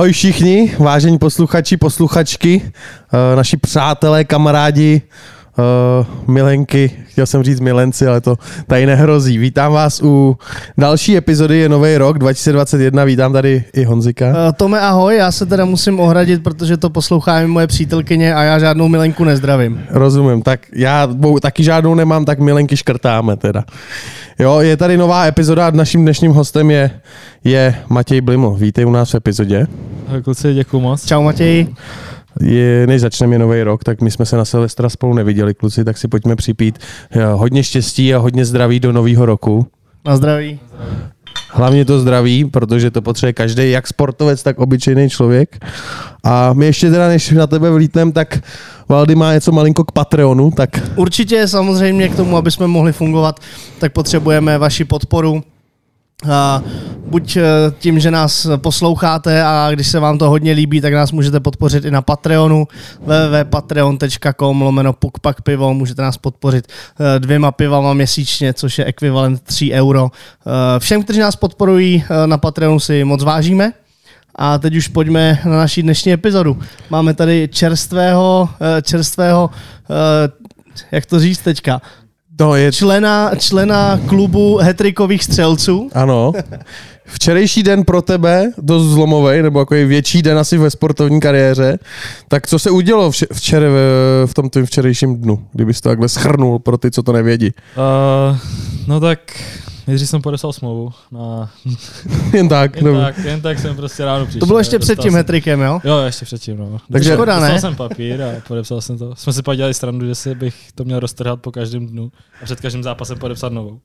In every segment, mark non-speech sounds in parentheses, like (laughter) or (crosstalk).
Ahoj všichni, vážení posluchači, posluchačky, eh, naši přátelé, kamarádi, uh, milenky, chtěl jsem říct milenci, ale to tady nehrozí. Vítám vás u další epizody, je nový rok 2021, vítám tady i Honzika. Uh, Tome, ahoj, já se teda musím ohradit, protože to poslouchá moje přítelkyně a já žádnou milenku nezdravím. Rozumím, tak já taky žádnou nemám, tak milenky škrtáme teda. Jo, je tady nová epizoda a naším dnešním hostem je, je Matěj Blimo. Vítej u nás v epizodě. Kluci, děkuji moc. Čau Matěj je, než začneme nový rok, tak my jsme se na Silvestra spolu neviděli, kluci, tak si pojďme připít hodně štěstí a hodně zdraví do nového roku. Na zdraví. Hlavně to zdraví, protože to potřebuje každý, jak sportovec, tak obyčejný člověk. A my ještě teda, než na tebe vlítnem, tak Valdy má něco malinko k Patreonu, tak... Určitě samozřejmě k tomu, aby jsme mohli fungovat, tak potřebujeme vaši podporu a buď eh, tím, že nás posloucháte a když se vám to hodně líbí, tak nás můžete podpořit i na Patreonu www.patreon.com lomeno pukpak pivo, můžete nás podpořit eh, dvěma pivama měsíčně, což je ekvivalent 3 euro. Eh, všem, kteří nás podporují na Patreonu si moc vážíme. A teď už pojďme na naší dnešní epizodu. Máme tady čerstvého, čerstvého, jak to říct teďka, to je... Člena, člena klubu hetrikových střelců. Ano. Včerejší den pro tebe, dost zlomový, nebo jako větší den asi ve sportovní kariéře. Tak co se udělo včera v tom tvým včerejším dnu, kdybys to takhle schrnul pro ty, co to nevědí? Uh, no tak Nejdřív jsem podepsal smlouvu na... (laughs) jen tak. jen, tak jen tak jsem prostě ráno přišel. To bylo ještě před tím hetrikem, jo? Jo, ještě předtím, no. Takže škoda, ne? jsem papír a podepsal jsem to. Jsme si pak dělali strandu, že si bych to měl roztrhat po každém dnu a před každým zápasem podepsat novou.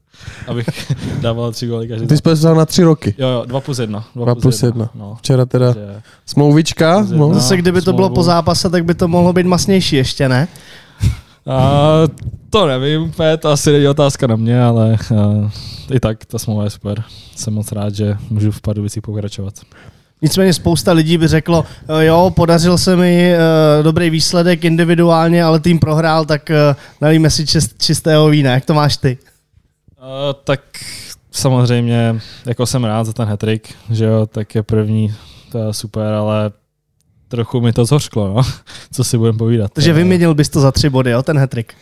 Abych (laughs) dával tři góly každý Ty jsi podepsal na tři roky? Jo, jo, dva plus jedna. Dva, dva plus jedna. jedna. No. Včera teda že... smlouvička. No. Zase kdyby to bylo po zápase, tak by to mohlo být masnější ještě, ne? A to nevím, úplně, to asi není otázka na mě, ale uh, i tak ta smlouva je super. Jsem moc rád, že můžu v Pardubicích pokračovat. Nicméně spousta lidí by řeklo, eh, jo, podařil se mi uh, dobrý výsledek individuálně, ale tým prohrál, tak uh, nalíme si čist, čistého vína. Jak to máš ty? Uh, tak samozřejmě, jako jsem rád za ten hetrik, že jo, tak je první, to je super, ale trochu mi to zhořklo, no. (laughs) co si budeme povídat. Takže vyměnil bys to za tři body, jo, ten hetrik.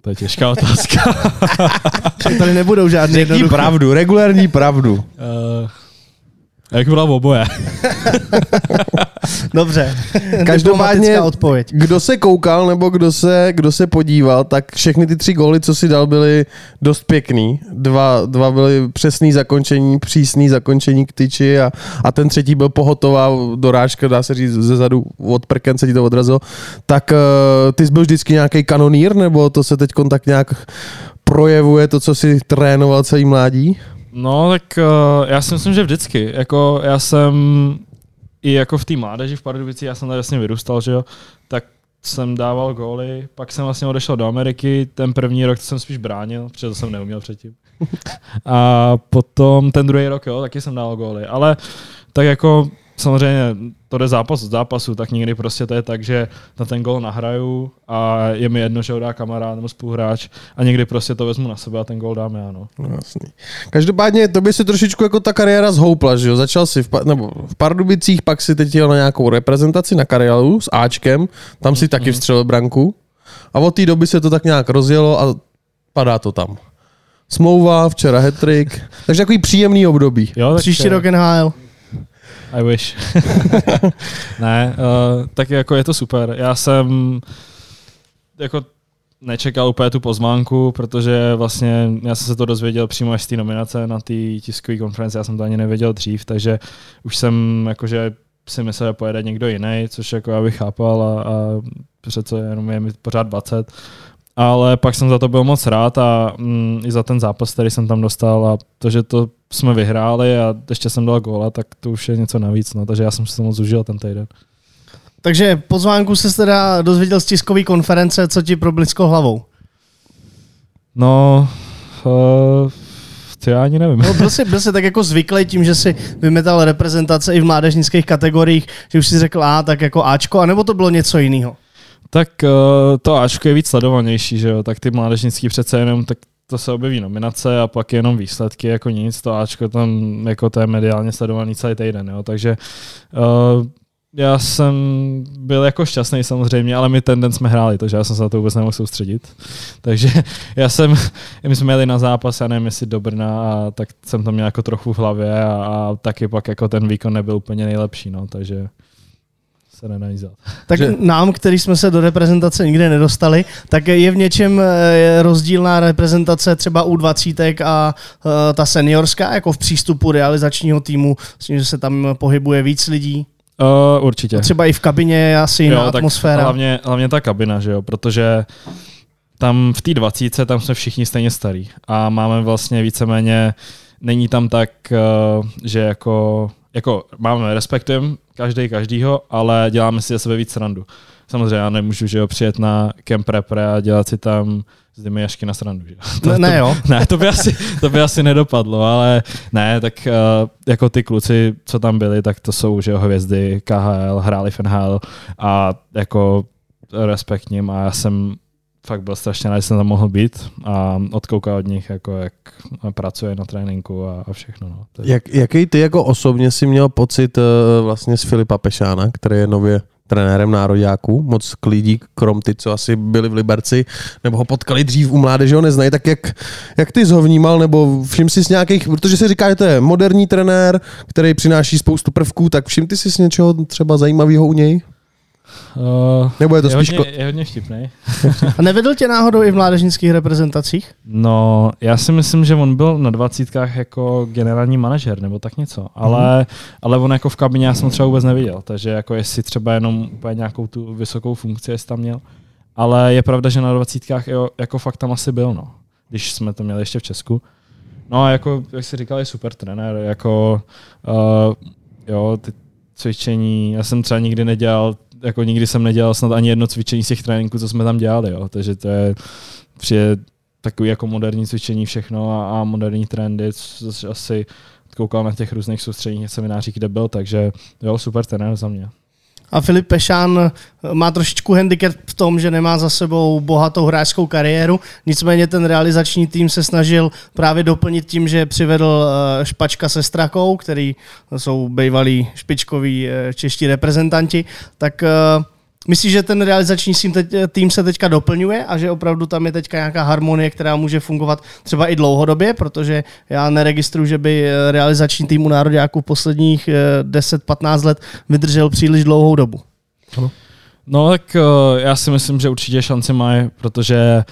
To je těžká otázka. (laughs) tady nebudou žádné jednoduché. pravdu, regulární pravdu. Uh, jak byla oboje. (laughs) (laughs) Dobře. Každopádně, odpověď. kdo se koukal nebo kdo se, kdo se podíval, tak všechny ty tři góly, co si dal, byly dost pěkný. Dva, dva byly přesný zakončení, přísný zakončení k tyči a, a ten třetí byl pohotová dorážka, dá se říct, ze zadu od prken se ti to odrazilo. Tak uh, ty jsi byl vždycky nějaký kanonír, nebo to se teď tak nějak projevuje to, co si trénoval celý mládí? No, tak uh, já si myslím, že vždycky. Jako já jsem i jako v té mládeži v Pardubicích, já jsem tady vlastně vyrůstal, že jo, tak jsem dával góly, pak jsem vlastně odešel do Ameriky, ten první rok jsem spíš bránil, protože to jsem neuměl předtím. (laughs) A potom ten druhý rok, jo, taky jsem dával góly, ale tak jako samozřejmě to jde zápas od zápasu, tak někdy prostě to je tak, že na ten gol nahraju a je mi jedno, že ho dá kamarád nebo spoluhráč a někdy prostě to vezmu na sebe a ten gol dám já. No. no jasný. Každopádně to by si trošičku jako ta kariéra zhoupla, že jo? Začal si v, nebo v Pardubicích, pak si teď jel na nějakou reprezentaci na Karelu s Ačkem, tam si mm-hmm. taky vstřelil branku a od té doby se to tak nějak rozjelo a padá to tam. Smlouva, včera hetrik, (laughs) takže takový příjemný období. Jo, Příští rok NHL. I wish. (laughs) ne, uh, tak jako je to super. Já jsem jako nečekal úplně tu pozvánku, protože vlastně já jsem se to dozvěděl přímo až z té nominace na té tiskové konferenci, já jsem to ani nevěděl dřív, takže už jsem jakože si myslel, že pojede někdo jiný, což jako já bych chápal a, a přece jenom je mi pořád 20, ale pak jsem za to byl moc rád a mm, i za ten zápas, který jsem tam dostal a to, že to jsme vyhráli a ještě jsem dal góla, tak to už je něco navíc, no, takže já jsem si to moc užil ten týden. Takže pozvánku se teda dozvěděl z tiskové konference, co ti problízko hlavou? No, uh, to já ani nevím. No, byl, (laughs) jsi, byl jsi tak jako zvyklý tím, že si vymetal reprezentace i v mládežnických kategoriích, že už si řekl A, tak jako Ačko, anebo to bylo něco jiného? Tak uh, to Ačko je víc sledovanější, že jo, tak ty mládežnický přece jenom, tak to se objeví nominace a pak jenom výsledky, jako nic, to Ačko tam, jako to je mediálně sledovaný celý týden, jo, takže uh, já jsem byl jako šťastný samozřejmě, ale my ten den jsme hráli, takže já jsem se na to vůbec nemohl soustředit. Takže (laughs) já jsem, (laughs) my jsme jeli na zápas, já nevím, jestli do Brna, a tak jsem to měl jako trochu v hlavě a, a taky pak jako ten výkon nebyl úplně nejlepší, no, takže se nenajzat. (laughs) Tak že... nám, který jsme se do reprezentace nikdy nedostali, tak je v něčem eh, rozdílná reprezentace třeba u 20 a uh, ta seniorská, jako v přístupu realizačního týmu, myslím, že se tam pohybuje víc lidí. Uh, určitě. A třeba i v kabině je asi jiná atmosféra. Hlavně, hlavně ta kabina, že jo, protože tam v té dvacítce tam jsme všichni stejně starí a máme vlastně víceméně, není tam tak, že jako, jako máme, respektujeme každý každýho, ale děláme si ze sebe víc srandu. Samozřejmě já nemůžu že jo, přijet na Camp Repre a dělat si tam z Jašky na srandu. Že? (laughs) To, ne, ne, jo. (laughs) ne, to by, asi, to by asi nedopadlo, ale ne, tak uh, jako ty kluci, co tam byli, tak to jsou že jo, hvězdy KHL, hráli v NHL a jako respekt ním a já jsem fakt byl strašně rád, že jsem tam mohl být a odkoukal od nich, jako jak pracuje na tréninku a, a všechno. No. Jak, jaký ty jako osobně si měl pocit uh, vlastně z Filipa Pešána, který je nově trenérem nároďáků, moc lidí, krom ty, co asi byli v Liberci, nebo ho potkali dřív u mládeže, ho neznají, tak jak, jak ty jsi ho vnímal, nebo všim si z nějakých, protože se říká, že to je moderní trenér, který přináší spoustu prvků, tak všim ty si z něčeho třeba zajímavého u něj? Uh, Nebo je to je spíš... Hodně, je hodně vtipný. A nevedl tě náhodou i v mládežnických reprezentacích? No, já si myslím, že on byl na dvacítkách jako generální manažer nebo tak něco, ale, mm. ale on jako v kabině já jsem třeba vůbec neviděl, takže jako jestli třeba jenom úplně nějakou tu vysokou funkci jestli tam měl. Ale je pravda, že na dvacítkách jo, jako fakt tam asi byl, no. Když jsme to měli ještě v Česku. No a jako, jak jsi říkal, je super trenér, jako uh, jo, ty cvičení, já jsem třeba nikdy nedělal jako nikdy jsem nedělal snad ani jedno cvičení z těch tréninků, co jsme tam dělali, jo. takže to je přijde takový jako moderní cvičení všechno a, a moderní trendy, což asi koukal na těch různých soustředních seminářích, kde byl, takže jo, super trenér za mě. A Filip Pešán má trošičku handicap v tom, že nemá za sebou bohatou hráčskou kariéru, nicméně ten realizační tým se snažil právě doplnit tím, že přivedl eh, Špačka se Strakou, který jsou bývalí špičkoví eh, čeští reprezentanti, tak eh, Myslíš, že ten realizační tým, teď, tým se teďka doplňuje a že opravdu tam je teďka nějaká harmonie, která může fungovat třeba i dlouhodobě, protože já neregistruju, že by realizační tým u Nároďáků v posledních 10-15 eh, let vydržel příliš dlouhou dobu. Ano. No tak eh, já si myslím, že určitě šanci mají, protože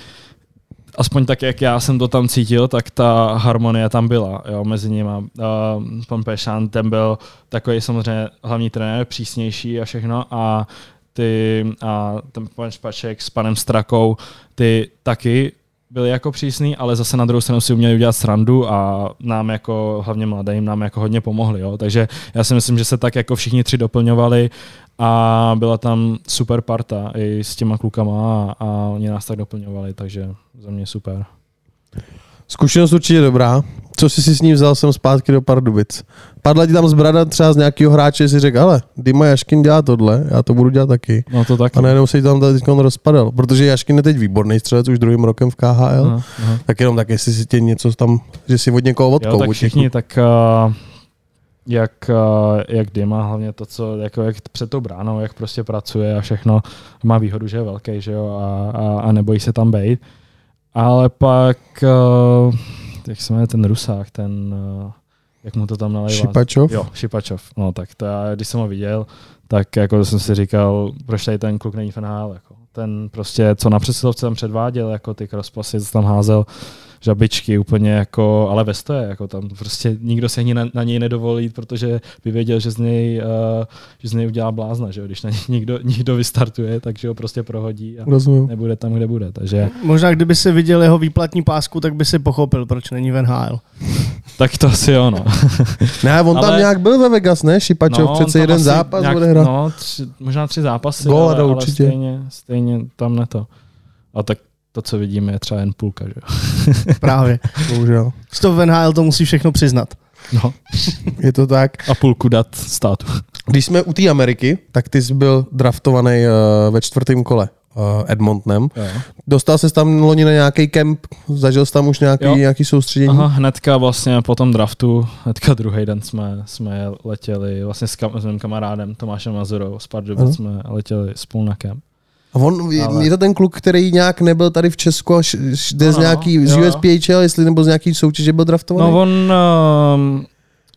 aspoň tak, jak já jsem to tam cítil, tak ta harmonie tam byla jo, mezi nimi. Uh, pan Pešán, ten byl takový samozřejmě hlavní trenér, přísnější a všechno a ty a ten pan Špaček s panem Strakou, ty taky byli jako přísný, ale zase na druhou stranu si uměli udělat srandu a nám jako, hlavně mladým, nám jako hodně pomohli. Jo? Takže já si myslím, že se tak jako všichni tři doplňovali a byla tam super parta i s těma klukama a, a oni nás tak doplňovali, takže za mě super. Zkušenost určitě dobrá. Co jsi si s ním vzal jsem zpátky do Pardubic? Padla ti tam zbrada třeba z nějakého hráče, si řekl, ale Dima Jaškin dělá tohle, já to budu dělat taky. No to taky. A najednou se tam teď rozpadal, protože Jaškin je teď výborný střelec už druhým rokem v KHL. Aha, aha. Tak jenom tak, jestli si tě něco tam, že si od někoho odkou. Jo, tak všichni, tak uh, jak, uh, jak Dima, hlavně to, co, jako jak před tou bránou, jak prostě pracuje a všechno, má výhodu, že je velký, že jo, a, a, a nebojí se tam být. Ale pak, uh, jak se jmenuje ten Rusák, ten, uh, jak mu to tam nalejvá? Šipačov? Jo, Šipačov. No tak to já, když jsem ho viděl, tak jako jsem si říkal, proč tady ten kluk není fenál, jako. Ten prostě, co na přesilovce tam předváděl, jako ty crosspasy, co tam házel, žabičky úplně jako, ale ve stoje, jako tam prostě nikdo se ani na, na něj nedovolí, protože by věděl, že z něj, uh, že z něj udělá blázna, že jo? když na něj nikdo, nikdo vystartuje, takže ho prostě prohodí a Rozumím. nebude tam, kde bude. Takže... Možná kdyby si viděl jeho výplatní pásku, tak by si pochopil, proč není Van Hale. tak to asi ono. (laughs) ne, on ale... tam nějak byl ve Vegas, ne? Šipačov no, přece jeden zápas nějak, odehrál. No, tři, možná tři zápasy, Gol, ale, ale stejně, stejně tam ne to. A tak to, co vidíme, je třeba jen půlka. Že? (laughs) Právě. Bohužel. Z toho NHL to musí všechno přiznat. No. (laughs) je to tak. A půlku dat státu. Když jsme u té Ameriky, tak ty jsi byl draftovaný uh, ve čtvrtém kole Edmontonem. Jo. Dostal se tam loni na nějaký kemp, zažil jsi tam už nějaký, nějaký soustředění? Aha, hnedka vlastně po tom draftu, hnedka druhý den jsme, jsme letěli vlastně s, kam, s mým kamarádem Tomášem Mazurou z Pardubic jsme letěli spolu na kemp. A on, Ale... je to ten kluk, který nějak nebyl tady v Česku a jde no, z nějaký, z USPHL, jestli nebo z nějaký soutěže byl draftovaný? No on, uh,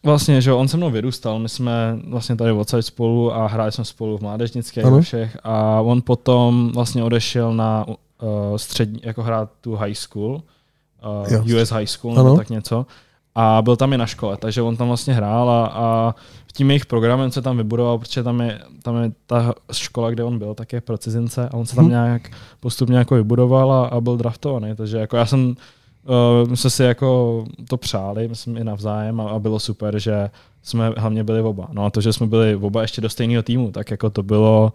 Vlastně, že on se mnou vyrůstal, my jsme vlastně tady odsaď spolu a hráli jsme spolu v mládežnické a všech. A on potom vlastně odešel na uh, střední, jako hrát tu high school, uh, US high school ano. nebo tak něco a byl tam i na škole, takže on tam vlastně hrál a, a tím jejich programem se tam vybudoval, protože tam je, tam je ta škola, kde on byl, tak je pro cizince a on se tam hmm. nějak postupně jako vybudoval a, a byl draftovaný, takže jako já jsem Uh, my jsme si jako to přáli, myslím i navzájem a, a bylo super, že jsme hlavně byli oba. No a to, že jsme byli oba ještě do stejného týmu, tak jako to bylo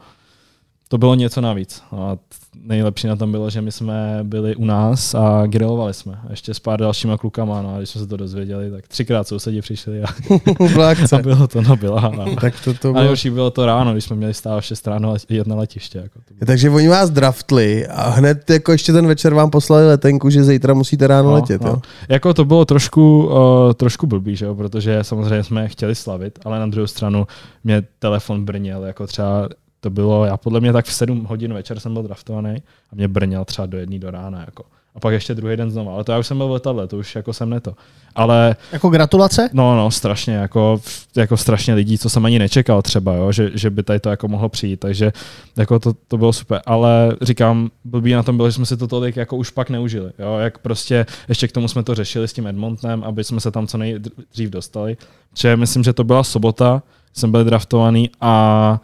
to bylo něco navíc. A nejlepší na tom bylo, že my jsme byli u nás a grilovali jsme. Ještě s pár dalšíma klukama, no a když jsme se to dozvěděli, tak třikrát sousedí přišli a, (laughs) a (laughs) bylo to, no byla. A, tak to, to bylo... a nejhorší bylo to ráno, když jsme měli stále 6 ráno jedno letiště. Jako to bylo. Takže oni vás draftli a hned jako ještě ten večer vám poslali letenku, že zítra musíte ráno no, letět. No. Jo? Jako to bylo trošku, uh, trošku blbý, že jo? protože samozřejmě jsme chtěli slavit, ale na druhou stranu mě telefon brněl, jako třeba to bylo, já podle mě tak v 7 hodin večer jsem byl draftovaný a mě brněl třeba do jedné do rána. Jako. A pak ještě druhý den znovu. Ale to já už jsem byl v letadle, to už jako jsem neto. Ale... Jako gratulace? No, no, strašně. Jako, jako strašně lidí, co jsem ani nečekal třeba, jo, že, že by tady to jako mohlo přijít. Takže jako to, to bylo super. Ale říkám, blbý na tom bylo, že jsme si to tolik jako už pak neužili. Jo, jak prostě ještě k tomu jsme to řešili s tím Edmontonem, aby jsme se tam co nejdřív dostali. Že myslím, že to byla sobota, jsem byl draftovaný a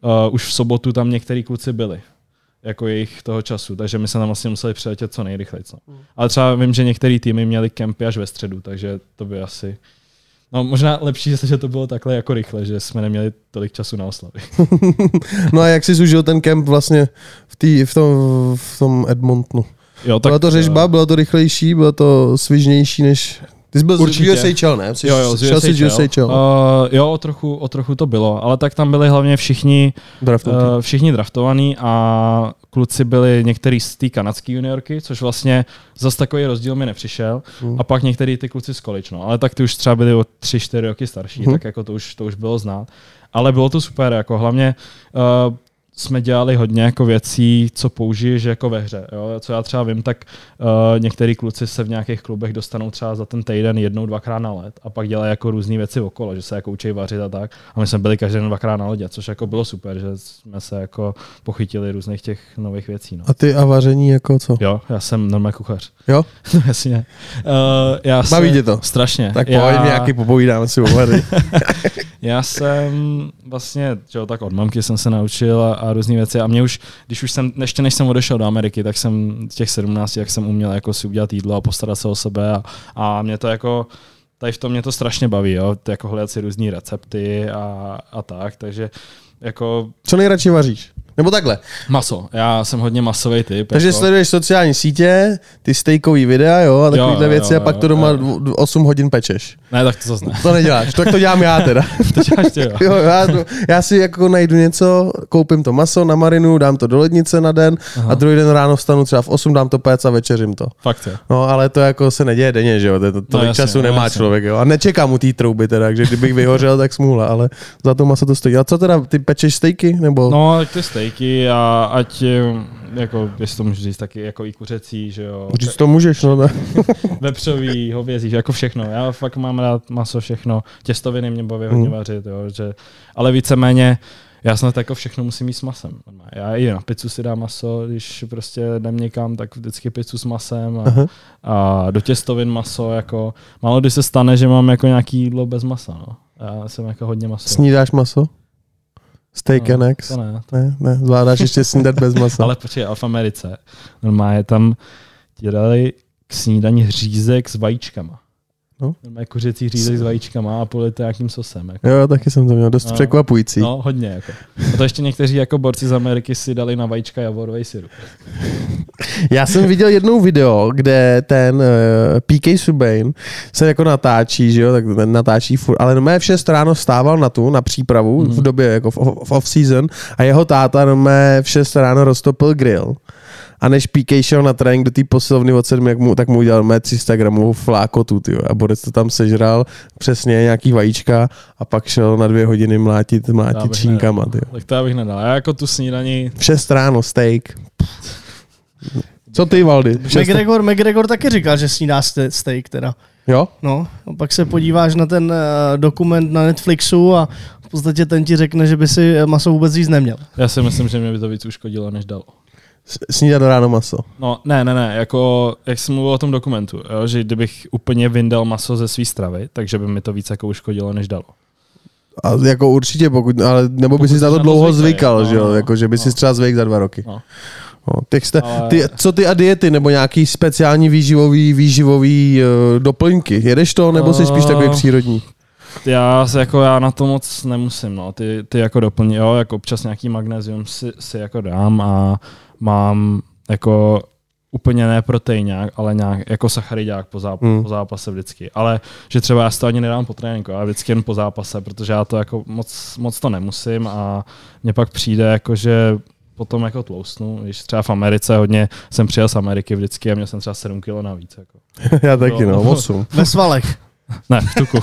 uh, už v sobotu tam některý kluci byli jako jejich toho času, takže my se tam vlastně museli přiletět co nejrychleji. No. Mm. Ale třeba vím, že některé týmy měli kempy až ve středu, takže to by asi... No možná lepší, že to bylo takhle jako rychle, že jsme neměli tolik času na oslavy. (laughs) no a jak jsi zužil ten kemp vlastně v, tý, v, tom, v tom Edmontonu? Jo, tak, byla to řežba, eh, bylo to rychlejší, bylo to svižnější než ty jsi byl Určitě. z USHL, ne? Jsi, jo, jo, z USHL. Z USHL. Uh, jo, o trochu, o trochu to bylo, ale tak tam byli hlavně všichni, uh, všichni draftovaní a kluci byli některý z té kanadské juniorky, což vlastně zase takový rozdíl mi nepřišel. Hmm. A pak některý ty kluci z college, no. Ale tak ty už třeba byli o 3-4 roky starší, hmm. tak jako to už, to už bylo znát. Ale bylo to super, jako hlavně uh, jsme dělali hodně jako věcí, co použiješ jako ve hře. Jo? Co já třeba vím, tak uh, některý kluci se v nějakých klubech dostanou třeba za ten týden jednou, dvakrát na let a pak dělají jako různé věci okolo, že se jako učí vařit a tak. A my jsme byli každý den dvakrát na ledě, což jako bylo super, že jsme se jako pochytili různých těch nových věcí. No. A ty a vaření jako co? Jo, já jsem normální kuchař. Jo? (laughs) no, jasně. Uh, já Baví tě to? Strašně. Tak já... pojď nějaký popovídáme si o (laughs) Já jsem vlastně, že tak od mamky jsem se naučil a, a různé věci. A mě už, když už jsem, ještě než jsem odešel do Ameriky, tak jsem těch 17, jak jsem uměl jako si udělat jídlo a postarat se o sebe. A, a mě to jako, tady v tom mě to strašně baví, jo, jako hledat si různé recepty a, a tak, takže jako... Co nejradši vaříš? Nebo takhle. Maso. Já jsem hodně masový typ. Takže jako... sleduješ sociální sítě, ty stejkový videa, jo, a takovýhle věci jo, a pak to doma jo. 8 hodin pečeš. Ne, tak to zase ne. To neděláš, tak to dělám já teda. (laughs) to děláš ty, jo. (laughs) jo já, já, si jako najdu něco, koupím to maso na marinu, dám to do lednice na den Aha. a druhý den ráno vstanu třeba v 8, dám to péct a večeřím to. Fakt je. No, ale to jako se neděje denně, že jo, to, to, tolik no, jasně, času nemá jasně. člověk, jo. A nečekám u té trouby teda, takže kdybych vyhořel, tak smůla, ale za to maso to stojí. A co teda, ty pečeš stejky? Nebo... No, ty stejky a ať jako, jestli to můžu říct, taky jako i kuřecí, že jo. Říct to můžeš, no ne. (laughs) Vepřový, hovězí, jako všechno. Já fakt mám rád maso, všechno. Těstoviny mě baví hodně mm. vařit, jo, že, ale víceméně já snad jako všechno musím mít s masem. Já i na pizzu si dám maso, když prostě jdem někam, tak vždycky pizzu s masem a, a do těstovin maso, jako málo kdy se stane, že mám jako nějaký jídlo bez masa, no. Já jsem jako hodně maso. Snídáš maso? Steak no, and eggs? To ne. ne. Ne, zvládáš ještě snídat bez masa. (laughs) Ale počkej, v Americe normálně tam ti dali k snídani řízek s vajíčkama. No. Má kuřecí řízek s vajíčkama a polité nějakým sosem. Jako. Jo, taky jsem to měl, dost no. překvapující. No, hodně. Jako. A to ještě někteří jako borci z Ameriky si dali na vajíčka javorový syrup. Já jsem viděl jednou video, kde ten uh, eh, PK Subban se jako natáčí, že jo, tak natáčí furt, ale no v 6 ráno stával na tu, na přípravu mm. v době jako v, v off-season a jeho táta no v 6 ráno roztopil grill a než PK šel na trénink do té posilovny od sedmi, jak mu, tak mu udělal mé 300 gramovou flákotu, tyjo. a Borec to tam sežral, přesně nějaký vajíčka a pak šel na dvě hodiny mlátit, mlátit čínkama. Tyjo. Tak to já bych nedal. Já jako tu snídaní... V 6 ráno steak. Co ty, Valdy? McGregor, McGregor taky říkal, že snídá steak teda. Jo? No, a pak se podíváš na ten uh, dokument na Netflixu a v podstatě ten ti řekne, že by si maso vůbec jíst neměl. Já si myslím, že mě by to víc uškodilo, než dalo. Snídat ráno maso. No, ne, ne, ne, jako, jak jsem mluvil o tom dokumentu, jo, že kdybych úplně vyndal maso ze své stravy, takže by mi to víc jako uškodilo, než dalo. A jako určitě, pokud, ale, nebo by si za to dlouho zvykal, no, že jo, no, jako, že by no. si třeba zvyk za dva roky. No. No, ty, jste, ty, co ty a diety, nebo nějaký speciální výživový, výživový uh, doplňky? Jedeš to, nebo jsi spíš takový přírodní? Já se jako já na to moc nemusím, no. Ty, ty jako doplň, jo, jako občas nějaký magnézium si, si jako dám a mám jako úplně ne protein ale nějak jako sacharidák po, záp- hmm. po zápase vždycky. Ale že třeba já si to ani nedám po tréninku, já vždycky jen po zápase, protože já to jako moc, moc to nemusím a mně pak přijde jako, že potom jako tlousnu, když třeba v Americe hodně jsem přijel z Ameriky vždycky a měl jsem třeba 7 kg navíc. Jako. (laughs) já taky, no, 8. Ve svalech. ne, v tuku.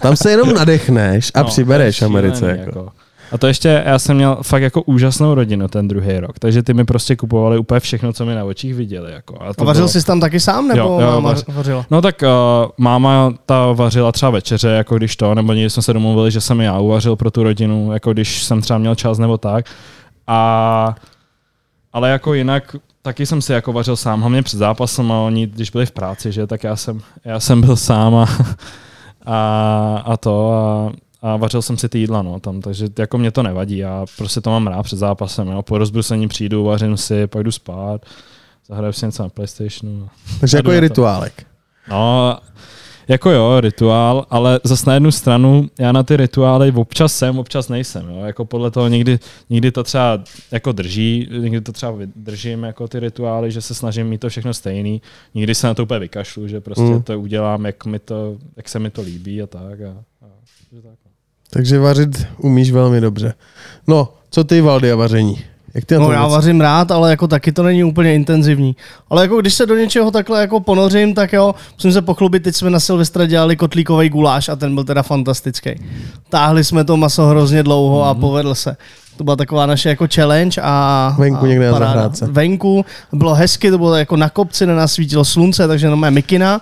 Tam se jenom nadechneš a no, přibereš Americe. Jako. jako. A to ještě, já jsem měl fakt jako úžasnou rodinu ten druhý rok, takže ty mi prostě kupovali úplně všechno, co mi na očích viděli. Jako. A, to a vařil bylo... jsi tam taky sám, nebo jo, jo, máma vařila? No tak uh, máma ta vařila třeba večeře, jako když to, nebo někdy jsme se domluvili, že jsem já uvařil pro tu rodinu, jako když jsem třeba měl čas nebo tak. A, ale jako jinak taky jsem si jako vařil sám, hlavně před zápasem a oni, když byli v práci, že, tak já jsem, já jsem byl sám a, (laughs) a, a to a a vařil jsem si ty jídla, no, tam, takže jako mě to nevadí, já prostě to mám rád před zápasem, jo. po rozbrusení přijdu, vařím si, pak jdu spát, zahraju si něco na Playstationu. Takže jako je rituálek. No, jako jo, rituál, ale zase na jednu stranu já na ty rituály občas jsem, občas nejsem. Jo. Jako podle toho někdy, někdy to třeba jako drží, někdy to třeba držím jako ty rituály, že se snažím mít to všechno stejný. Někdy se na to úplně vykašlu, že prostě mm. to udělám, jak, mi to, jak se mi to líbí a tak. A, a, že tak. Takže vařit umíš velmi dobře. No, co ty, Valdy, a vaření? Jak ty no já vařím rád, ale jako taky to není úplně intenzivní. Ale jako když se do něčeho takhle jako ponořím, tak jo, musím se pochlubit, teď jsme na Silvestra dělali kotlíkový guláš a ten byl teda fantastický. Táhli jsme to maso hrozně dlouho mm-hmm. a mhm. povedl se. To byla taková naše jako challenge a Venku a někde na zahrádce. Venku, bylo hezky, to bylo jako na kopci, na nás svítilo slunce, takže no mé mikina.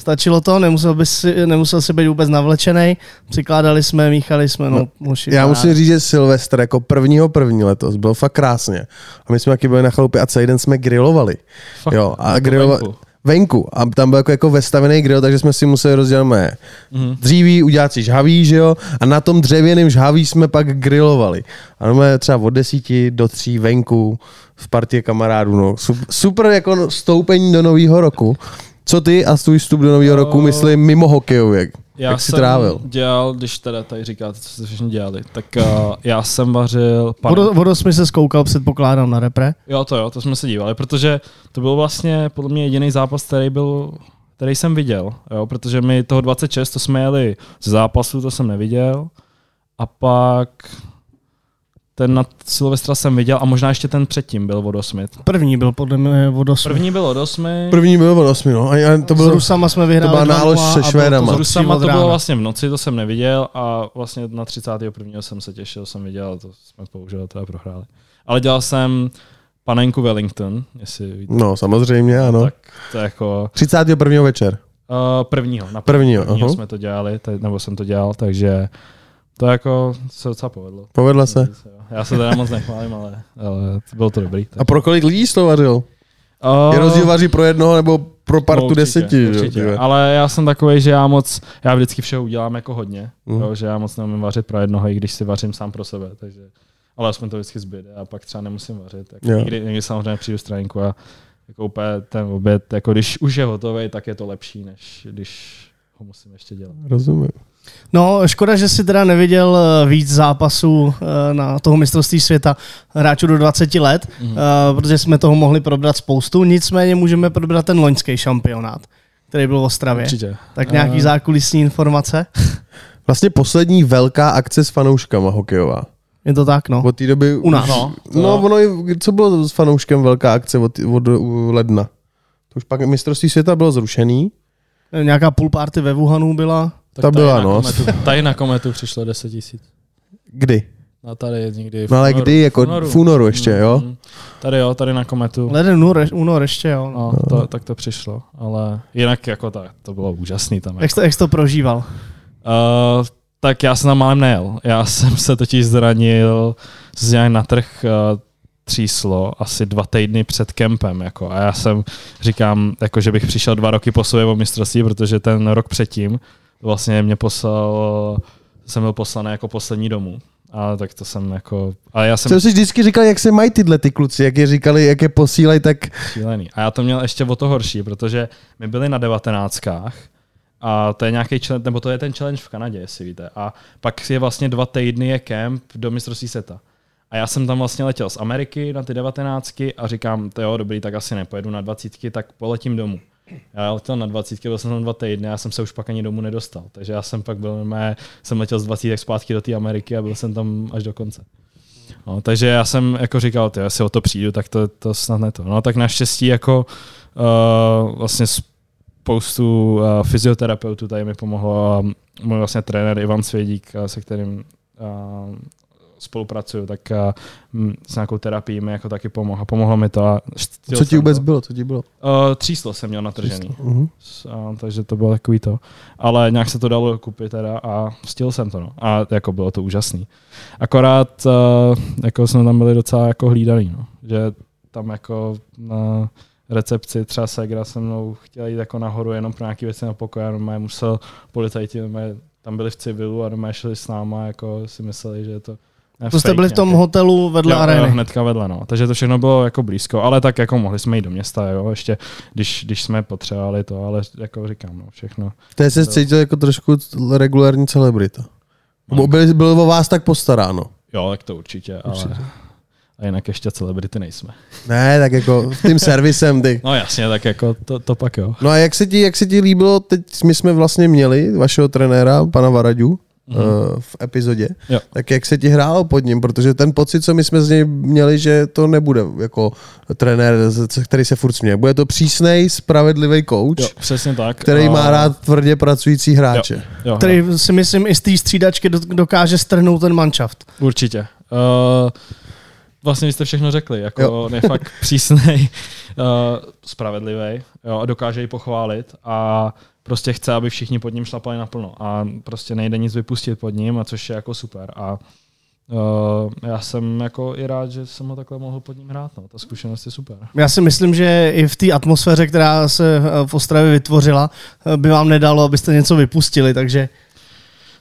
Stačilo to, nemusel, by si, nemusel si být vůbec navlečený. Přikládali jsme, míchali jsme, no, no muši, Já musím říct, že Silvestr jako prvního první letos byl fakt krásně. A my jsme taky byli na chalupě a celý den jsme grilovali. Fakt, jo, a jako grilovali venku. A tam byl jako, jako vestavený grill, takže jsme si museli rozdělat mé mm. dříví, udělat si žhaví, že jo? A na tom dřevěném žhaví jsme pak grilovali. A jsme třeba od desíti do tří venku v partě kamarádů. No. Super jako stoupení do nového roku. Co ty a svůj vstup do nového roku, myslím, mimo hokejově? Já Jak jsi jsem trávil? dělal, když teda tady říkáte, co jste všichni dělali, tak uh, já jsem vařil... Pan... Vodo, vodo jsme se zkoukal, předpokládám, na repre? Jo, to jo, to jsme se dívali, protože to byl vlastně podle mě jediný zápas, který byl který jsem viděl, jo, protože my toho 26, to jsme jeli z zápasu, to jsem neviděl. A pak ten na Silvestra jsem viděl a možná ještě ten předtím byl od osmi. První byl podle mě od osmi. První byl od osmi. První byl od osmi, no. A to bylo, s Rusama jsme vyhráli. To byla nálož se Švédama. S Rusama to bylo vlastně v noci, to jsem neviděl a vlastně na 31. jsem se těšil, jsem viděl, to jsme použili, to prohráli. Ale dělal jsem panenku Wellington, jestli víte. No, samozřejmě, ano. Tak to jako... 31. večer. Uh, prvního, na prvního, prvního uh-huh. jsme to dělali, nebo jsem to dělal, takže to jako se docela povedlo. Povedlo se. Já se teda moc nechválím, ale, ale bylo to dobrý. Tak. A pro kolik lidí jsi to vařil? Uh, je rozdíl vaří pro jednoho nebo pro partu no, určitě, deseti? Určitě. Jo, ale já jsem takový, že já moc, já vždycky všeho udělám jako hodně, uh. jo, že já moc neumím vařit pro jednoho, i když si vařím sám pro sebe, takže ale aspoň to vždycky zbyde a pak třeba nemusím vařit. Tak někdy, někdy samozřejmě přijdu stránku a jako úplně ten oběd, jako když už je hotový, tak je to lepší, než když ho musím ještě dělat. Rozumím. No, škoda, že si teda neviděl eh, víc zápasů eh, na toho mistrovství světa hráčů do 20 let, mm. protože jsme toho mohli probrat spoustu, nicméně můžeme probrat ten loňský šampionát, který byl v Ostravě. Určitě. Tak nějaký zákulisní informace? (laughs) Vlastně poslední velká akce s fanouškama hokejová. Je to tak, no. Od té doby... U nás. No, no ono, co bylo s fanouškem velká akce od, od, od ledna? To už pak mistrovství světa bylo zrušený. Nějaká půl party ve Wuhanu byla. Tak ta byla, no. Kometu, tady na kometu přišlo 10 tisíc. Kdy? No tady někdy v No ale kdy, jako v únoru, v únoru ještě, jo? Mm, tady jo, tady na kometu. Leden, únor, únor ještě, jo. No, to, tak to přišlo, ale jinak jako tak, to bylo úžasný tam. Jak, jako. to, jak jsi to prožíval? Uh, tak já jsem tam málem nejel. Já (laughs) jsem se totiž zranil z nějak na trh uh, tříslo asi dva týdny před kempem. Jako. A já jsem říkám, jako, že bych přišel dva roky po sobě o mistrovství, protože ten rok předtím vlastně mě poslal, jsem byl poslaný jako poslední domů. A tak to jsem jako... A já jsem... Jsem si vždycky říkal, jak se mají tyhle ty kluci, jak je říkali, jak je posílají, tak... Šílený. A já to měl ještě o to horší, protože my byli na devatenáctkách a to je nějaký challenge, nebo to je ten challenge v Kanadě, jestli víte. A pak je vlastně dva týdny je kemp do mistrovství seta. A já jsem tam vlastně letěl z Ameriky na ty devatenáctky a říkám, to jo, dobrý, tak asi nepojedu na dvacítky, tak poletím domů. Já letěl na dvacítky, byl jsem tam dva týdny já jsem se už pak ani domů nedostal. Takže já jsem pak byl, mé, jsem letěl z dvacítek zpátky do té Ameriky a byl jsem tam až do konce. No, takže já jsem jako říkal, ty, jestli o to přijdu, tak to, to snad ne to. No tak naštěstí jako uh, vlastně spoustu uh, fyzioterapeutů tady mi pomohlo a můj vlastně trenér Ivan Svědík, se kterým spolupracuju, tak uh, s nějakou terapií mi jako taky pomohlo. Pomohlo mi to. A Co ti vůbec to. bylo? Co ti bylo? Uh, tříslo jsem měl natržený. Uh-huh. Uh, takže to bylo takový to. Ale nějak se to dalo koupit teda a stihl jsem to. No. A jako bylo to úžasný. Akorát uh, jako jsme tam byli docela jako hlídaný. No. Že tam jako na recepci třeba Segra se mnou chtěla jít jako nahoru jenom pro nějaké věci na pokoj a normálně musel policajti tam byli v civilu a doma šli s náma, jako si mysleli, že je to to jste byli v tom nějaký. hotelu vedle jo, arény. Jo, hnedka vedle, no. Takže to všechno bylo jako blízko, ale tak jako mohli jsme jít do města, jo, ještě, když, když jsme potřebovali to, ale jako říkám, no, všechno. To je se cítil jako trošku regulární celebrita. No. Byl, byl o vás tak postaráno. Jo, tak to určitě, určitě. ale a jinak ještě celebrity nejsme. Ne, tak jako tím servisem ty. No jasně, tak jako to, to pak jo. No a jak se, ti, jak se ti líbilo, teď my jsme vlastně měli vašeho trenéra, pana Varadu, mm-hmm. v epizodě, jo. tak jak se ti hrálo pod ním, protože ten pocit, co my jsme z něj měli, že to nebude jako trenér, který se furt směje. Bude to přísnej, spravedlivý coach, jo, přesně tak. který a... má rád tvrdě pracující hráče. Jo, jo, který jo. si myslím i z té střídačky dokáže strhnout ten manšaft. Určitě. Uh, vlastně jste všechno řekli, jako jo. on je fakt (laughs) přísnej, uh, spravedlivý, jo, a dokáže ji pochválit a prostě chce, aby všichni pod ním šlapali naplno a prostě nejde nic vypustit pod ním, a což je jako super a Uh, já jsem jako i rád, že jsem ho takhle mohl pod ním hrát. No. Ta zkušenost je super. Já si myslím, že i v té atmosféře, která se eh, v Ostravě vytvořila, by vám nedalo, abyste něco vypustili, takže...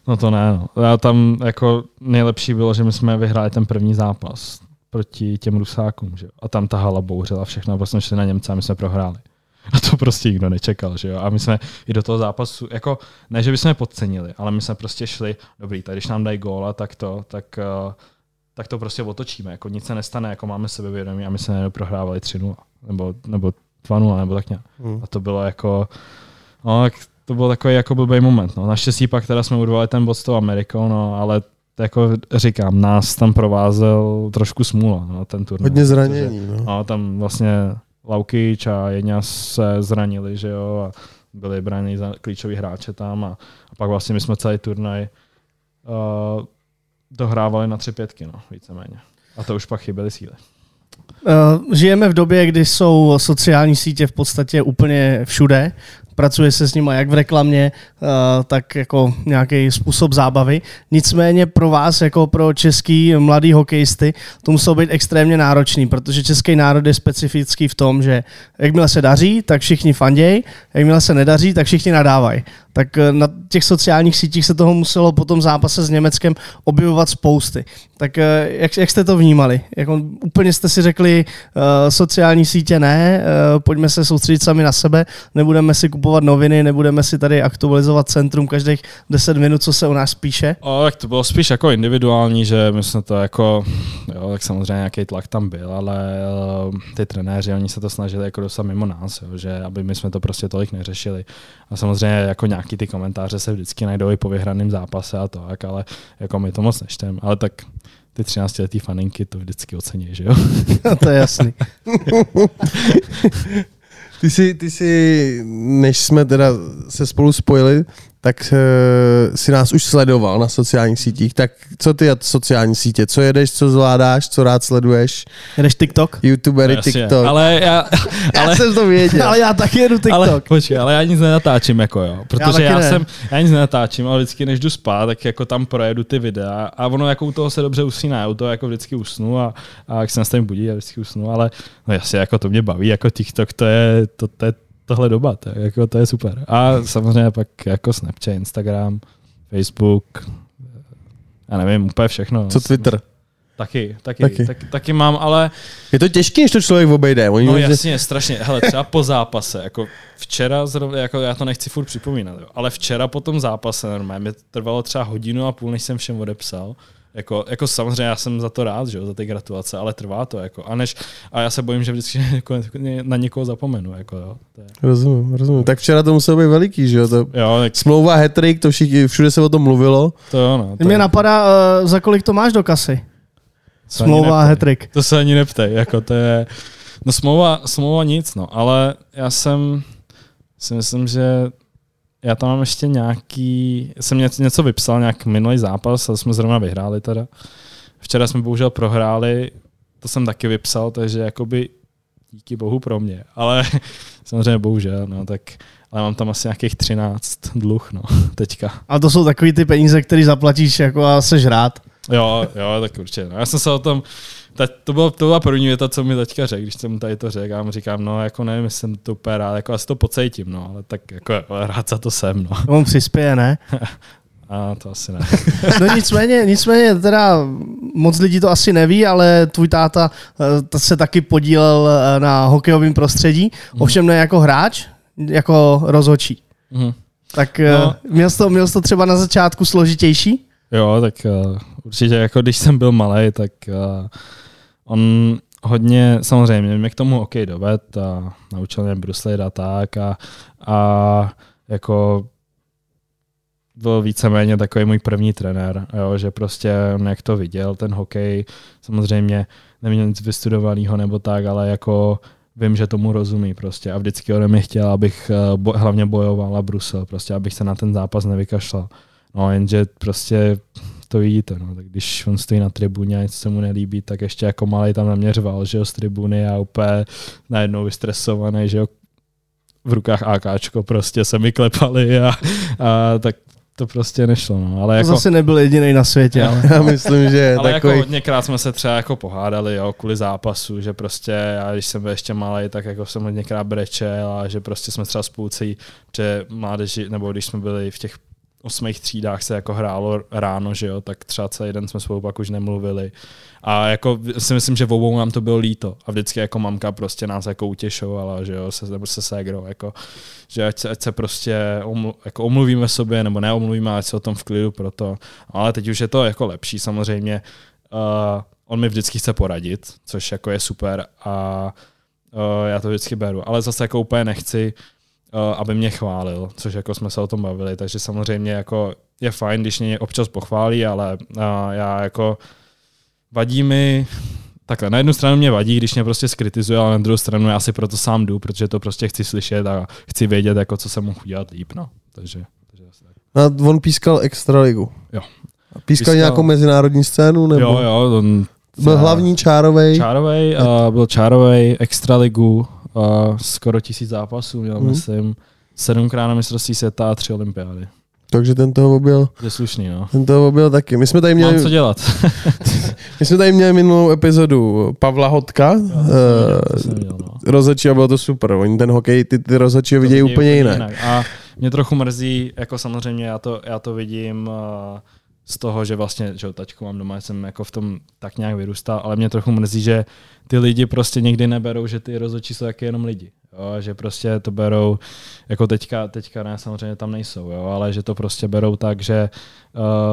No to ne, no. Já tam jako nejlepší bylo, že my jsme vyhráli ten první zápas proti těm Rusákům, že? A tam ta hala bouřila všechno, prostě jsme šli na Němce a my jsme prohráli. A to prostě nikdo nečekal, že jo. A my jsme i do toho zápasu, jako ne, že bychom podcenili, ale my jsme prostě šli, dobrý, tak když nám dají góla, tak to, tak, uh, tak to prostě otočíme, jako nic se nestane, jako máme sebevědomí a my jsme prohrávali 3-0, nebo, nebo 2-0, nebo tak nějak. Hmm. A to bylo jako, no, to byl takový jako blbý moment. No. Naštěstí pak teda jsme urvali ten bod s tou Amerikou, no, ale jako říkám, nás tam provázel trošku smůla, no, ten turnaj. Hodně zranění, no. no. tam vlastně Laukič a Jeňa se zranili, že jo, a byli brány za klíčový hráče tam a, a pak vlastně my jsme celý turnaj uh, dohrávali na tři pětky, no, víceméně. A to už pak chyběly síly. Uh, žijeme v době, kdy jsou sociální sítě v podstatě úplně všude pracuje se s nimi jak v reklamě, eh, tak jako nějaký způsob zábavy. Nicméně pro vás, jako pro český mladý hokejisty, to muselo být extrémně náročný, protože český národ je specifický v tom, že jakmile se daří, tak všichni fanděj, jakmile se nedaří, tak všichni nadávají. Tak eh, na těch sociálních sítích se toho muselo po tom zápase s Německem objevovat spousty. Tak eh, jak, jak jste to vnímali? Jak on, úplně jste si řekli, uh, sociální sítě ne, uh, pojďme se soustředit sami na sebe, nebudeme si kupovat noviny, nebudeme si tady aktualizovat centrum každých 10 minut, co se o nás píše? O, tak to bylo spíš jako individuální, že my jsme to jako, jo, tak samozřejmě nějaký tlak tam byl, ale uh, ty trenéři, oni se to snažili jako dostat mimo nás, jo, že aby my jsme to prostě tolik neřešili. A samozřejmě jako nějaký ty komentáře se vždycky najdou i po vyhraném zápase a tak, ale jako my to moc neštem. Ale tak ty 13 letý faninky to vždycky ocení, že jo? (laughs) to je jasný. ty jsi, ty jsi, než jsme teda se spolu spojili, tak uh, si nás už sledoval na sociálních sítích, tak co ty sociální sítě? Co jedeš, co zvládáš, co rád sleduješ? Jedeš TikTok? YouTubery, no, TikTok. Ale já, (laughs) ale, já jsem to věděl. ale já taky jedu TikTok. Ale, počkej, ale já nic nenatáčím, jako jo. Protože já, já jsem, já nic nenatáčím, ale vždycky než jdu spát, tak jako tam projedu ty videa a ono jako u toho se dobře usíná, u toho jako vždycky usnu a, a jak se nastavím budí, a vždycky usnu, ale no jasně, jako to mě baví, jako TikTok, to je, to, to je tohle doba, to, jako, to je super. A samozřejmě pak jako Snapchat, Instagram, Facebook, já nevím, úplně všechno. Co Twitter? Taky, taky, taky. taky, taky mám, ale... Je to těžké, když to člověk obejde. Oni no jasně, že... strašně. Hele, třeba po zápase, jako včera, zrovna, jako já to nechci furt připomínat, jo, ale včera po tom zápase normálně, mě trvalo třeba hodinu a půl, než jsem všem odepsal. Jako, jako samozřejmě já jsem za to rád, že jo, za ty gratulace, ale trvá to. Jako, a, než, a já se bojím, že vždycky jako, na někoho zapomenu. Jako, jo, to je. Rozumím, rozumím. Tak včera to muselo být veliký, že jo? To jo tak... Smlouva hetrik, to všichni, všude se o tom mluvilo. To jo, no. To Mě je... napadá, uh, za kolik to máš do kasy? Smlouva a hetrik. To se ani neptej, jako to je... No smlouva, smlouva nic, no, ale já jsem si myslím, že já tam mám ještě nějaký, jsem něco vypsal, nějak minulý zápas, a jsme zrovna vyhráli teda. Včera jsme bohužel prohráli, to jsem taky vypsal, takže jakoby díky bohu pro mě, ale (laughs) samozřejmě bohužel, no tak ale mám tam asi nějakých 13 dluh, no, (laughs) teďka. A to jsou takový ty peníze, které zaplatíš jako a seš rád. Jo, jo, tak určitě. No. Já jsem se o tom, ta, to, bylo, to byla první věta, co mi teďka řekl, když jsem tady to řekl. Já mu říkám, no jako nevím, jestli jsem to úplně rád, jako asi to pocítím, no, ale tak jako rád za to jsem, no. On přispěje, ne? (laughs) A to asi ne. no nicméně, nicméně teda moc lidí to asi neví, ale tvůj táta eh, se taky podílel eh, na hokejovém prostředí, mm. ovšem ne jako hráč, jako rozhodčí. Mm. Tak eh, no. měl, jsi to, měl jsi to třeba na začátku složitější? Jo, tak uh, určitě jako když jsem byl malý, tak uh, on hodně, samozřejmě, mě k tomu OK doved a naučil mě bruslit a tak a, a jako byl víceméně takový můj první trenér, jo, že prostě on jak to viděl, ten hokej, samozřejmě neměl nic vystudovaného nebo tak, ale jako vím, že tomu rozumí prostě a vždycky ode mě chtěl, abych eh, bo, hlavně bojoval a brusil, prostě abych se na ten zápas nevykašlal. No jenže prostě to vidíte, no. Tak když on stojí na tribuně a něco se mu nelíbí, tak ještě jako malý tam naměřoval, že jo, z tribuny a úplně najednou vystresovaný, že jo, v rukách AKčko prostě se mi klepali a, a tak to prostě nešlo. No. Ale jako, to zase nebyl jediný na světě. Ale. Já myslím, že ale takový... jako hodněkrát jsme se třeba jako pohádali jo, kvůli zápasu, že prostě já když jsem byl ještě malý, tak jako jsem hodněkrát brečel a že prostě jsme třeba spolucí, že mládeži, nebo když jsme byli v těch osmých třídách se jako hrálo ráno, že jo, tak třeba celý den jsme spolu pak už nemluvili. A jako si myslím, že v obou nám to bylo líto. A vždycky jako mamka prostě nás jako utěšovala, že jo, se, nebo se ségrou, jako, že ať se, ať se prostě omlu, jako omluvíme sobě, nebo neomluvíme, ať se o tom v klidu proto. Ale teď už je to jako lepší samozřejmě. Uh, on mi vždycky chce poradit, což jako je super a uh, já to vždycky beru. Ale zase jako úplně nechci, aby mě chválil, což jako jsme se o tom bavili, takže samozřejmě jako je fajn, když mě občas pochválí, ale uh, já jako vadí mi, takhle, na jednu stranu mě vadí, když mě prostě skritizuje, ale na druhou stranu já si proto sám jdu, protože to prostě chci slyšet a chci vědět, jako co se mohu udělat líp, no. Takže, takže asi tak. A on pískal Extraligu. Jo. A pískal, pískal nějakou mezinárodní scénu? Nebo? Jo, jo. On, byl hlavní čárovej. Čárovej, uh, byl čárovej, Extraligu, uh, skoro tisíc zápasů měl, hmm. myslím, sedmkrát na mistrovství světa a tři olympiády. Takže ten toho objel. Je slušný, no. Ten toho objel taky. My jsme tady měli... Mám co dělat. (laughs) my jsme tady měli minulou epizodu Pavla Hotka. Uh, měl, no. Rozhodčí a bylo to super. Oni ten hokej, ty, ty rozhodčí ho vidějí úplně jinak. jinak. A mě trochu mrzí, jako samozřejmě já to, já to vidím uh, z toho, že vlastně, že taťku mám doma, jsem jako v tom tak nějak vyrůstal, ale mě trochu mrzí, že ty lidi prostě nikdy neberou, že ty rozhodčí jsou taky jenom lidi. Jo, že prostě to berou, jako teďka, teďka ne, samozřejmě tam nejsou, jo, ale že to prostě berou tak, že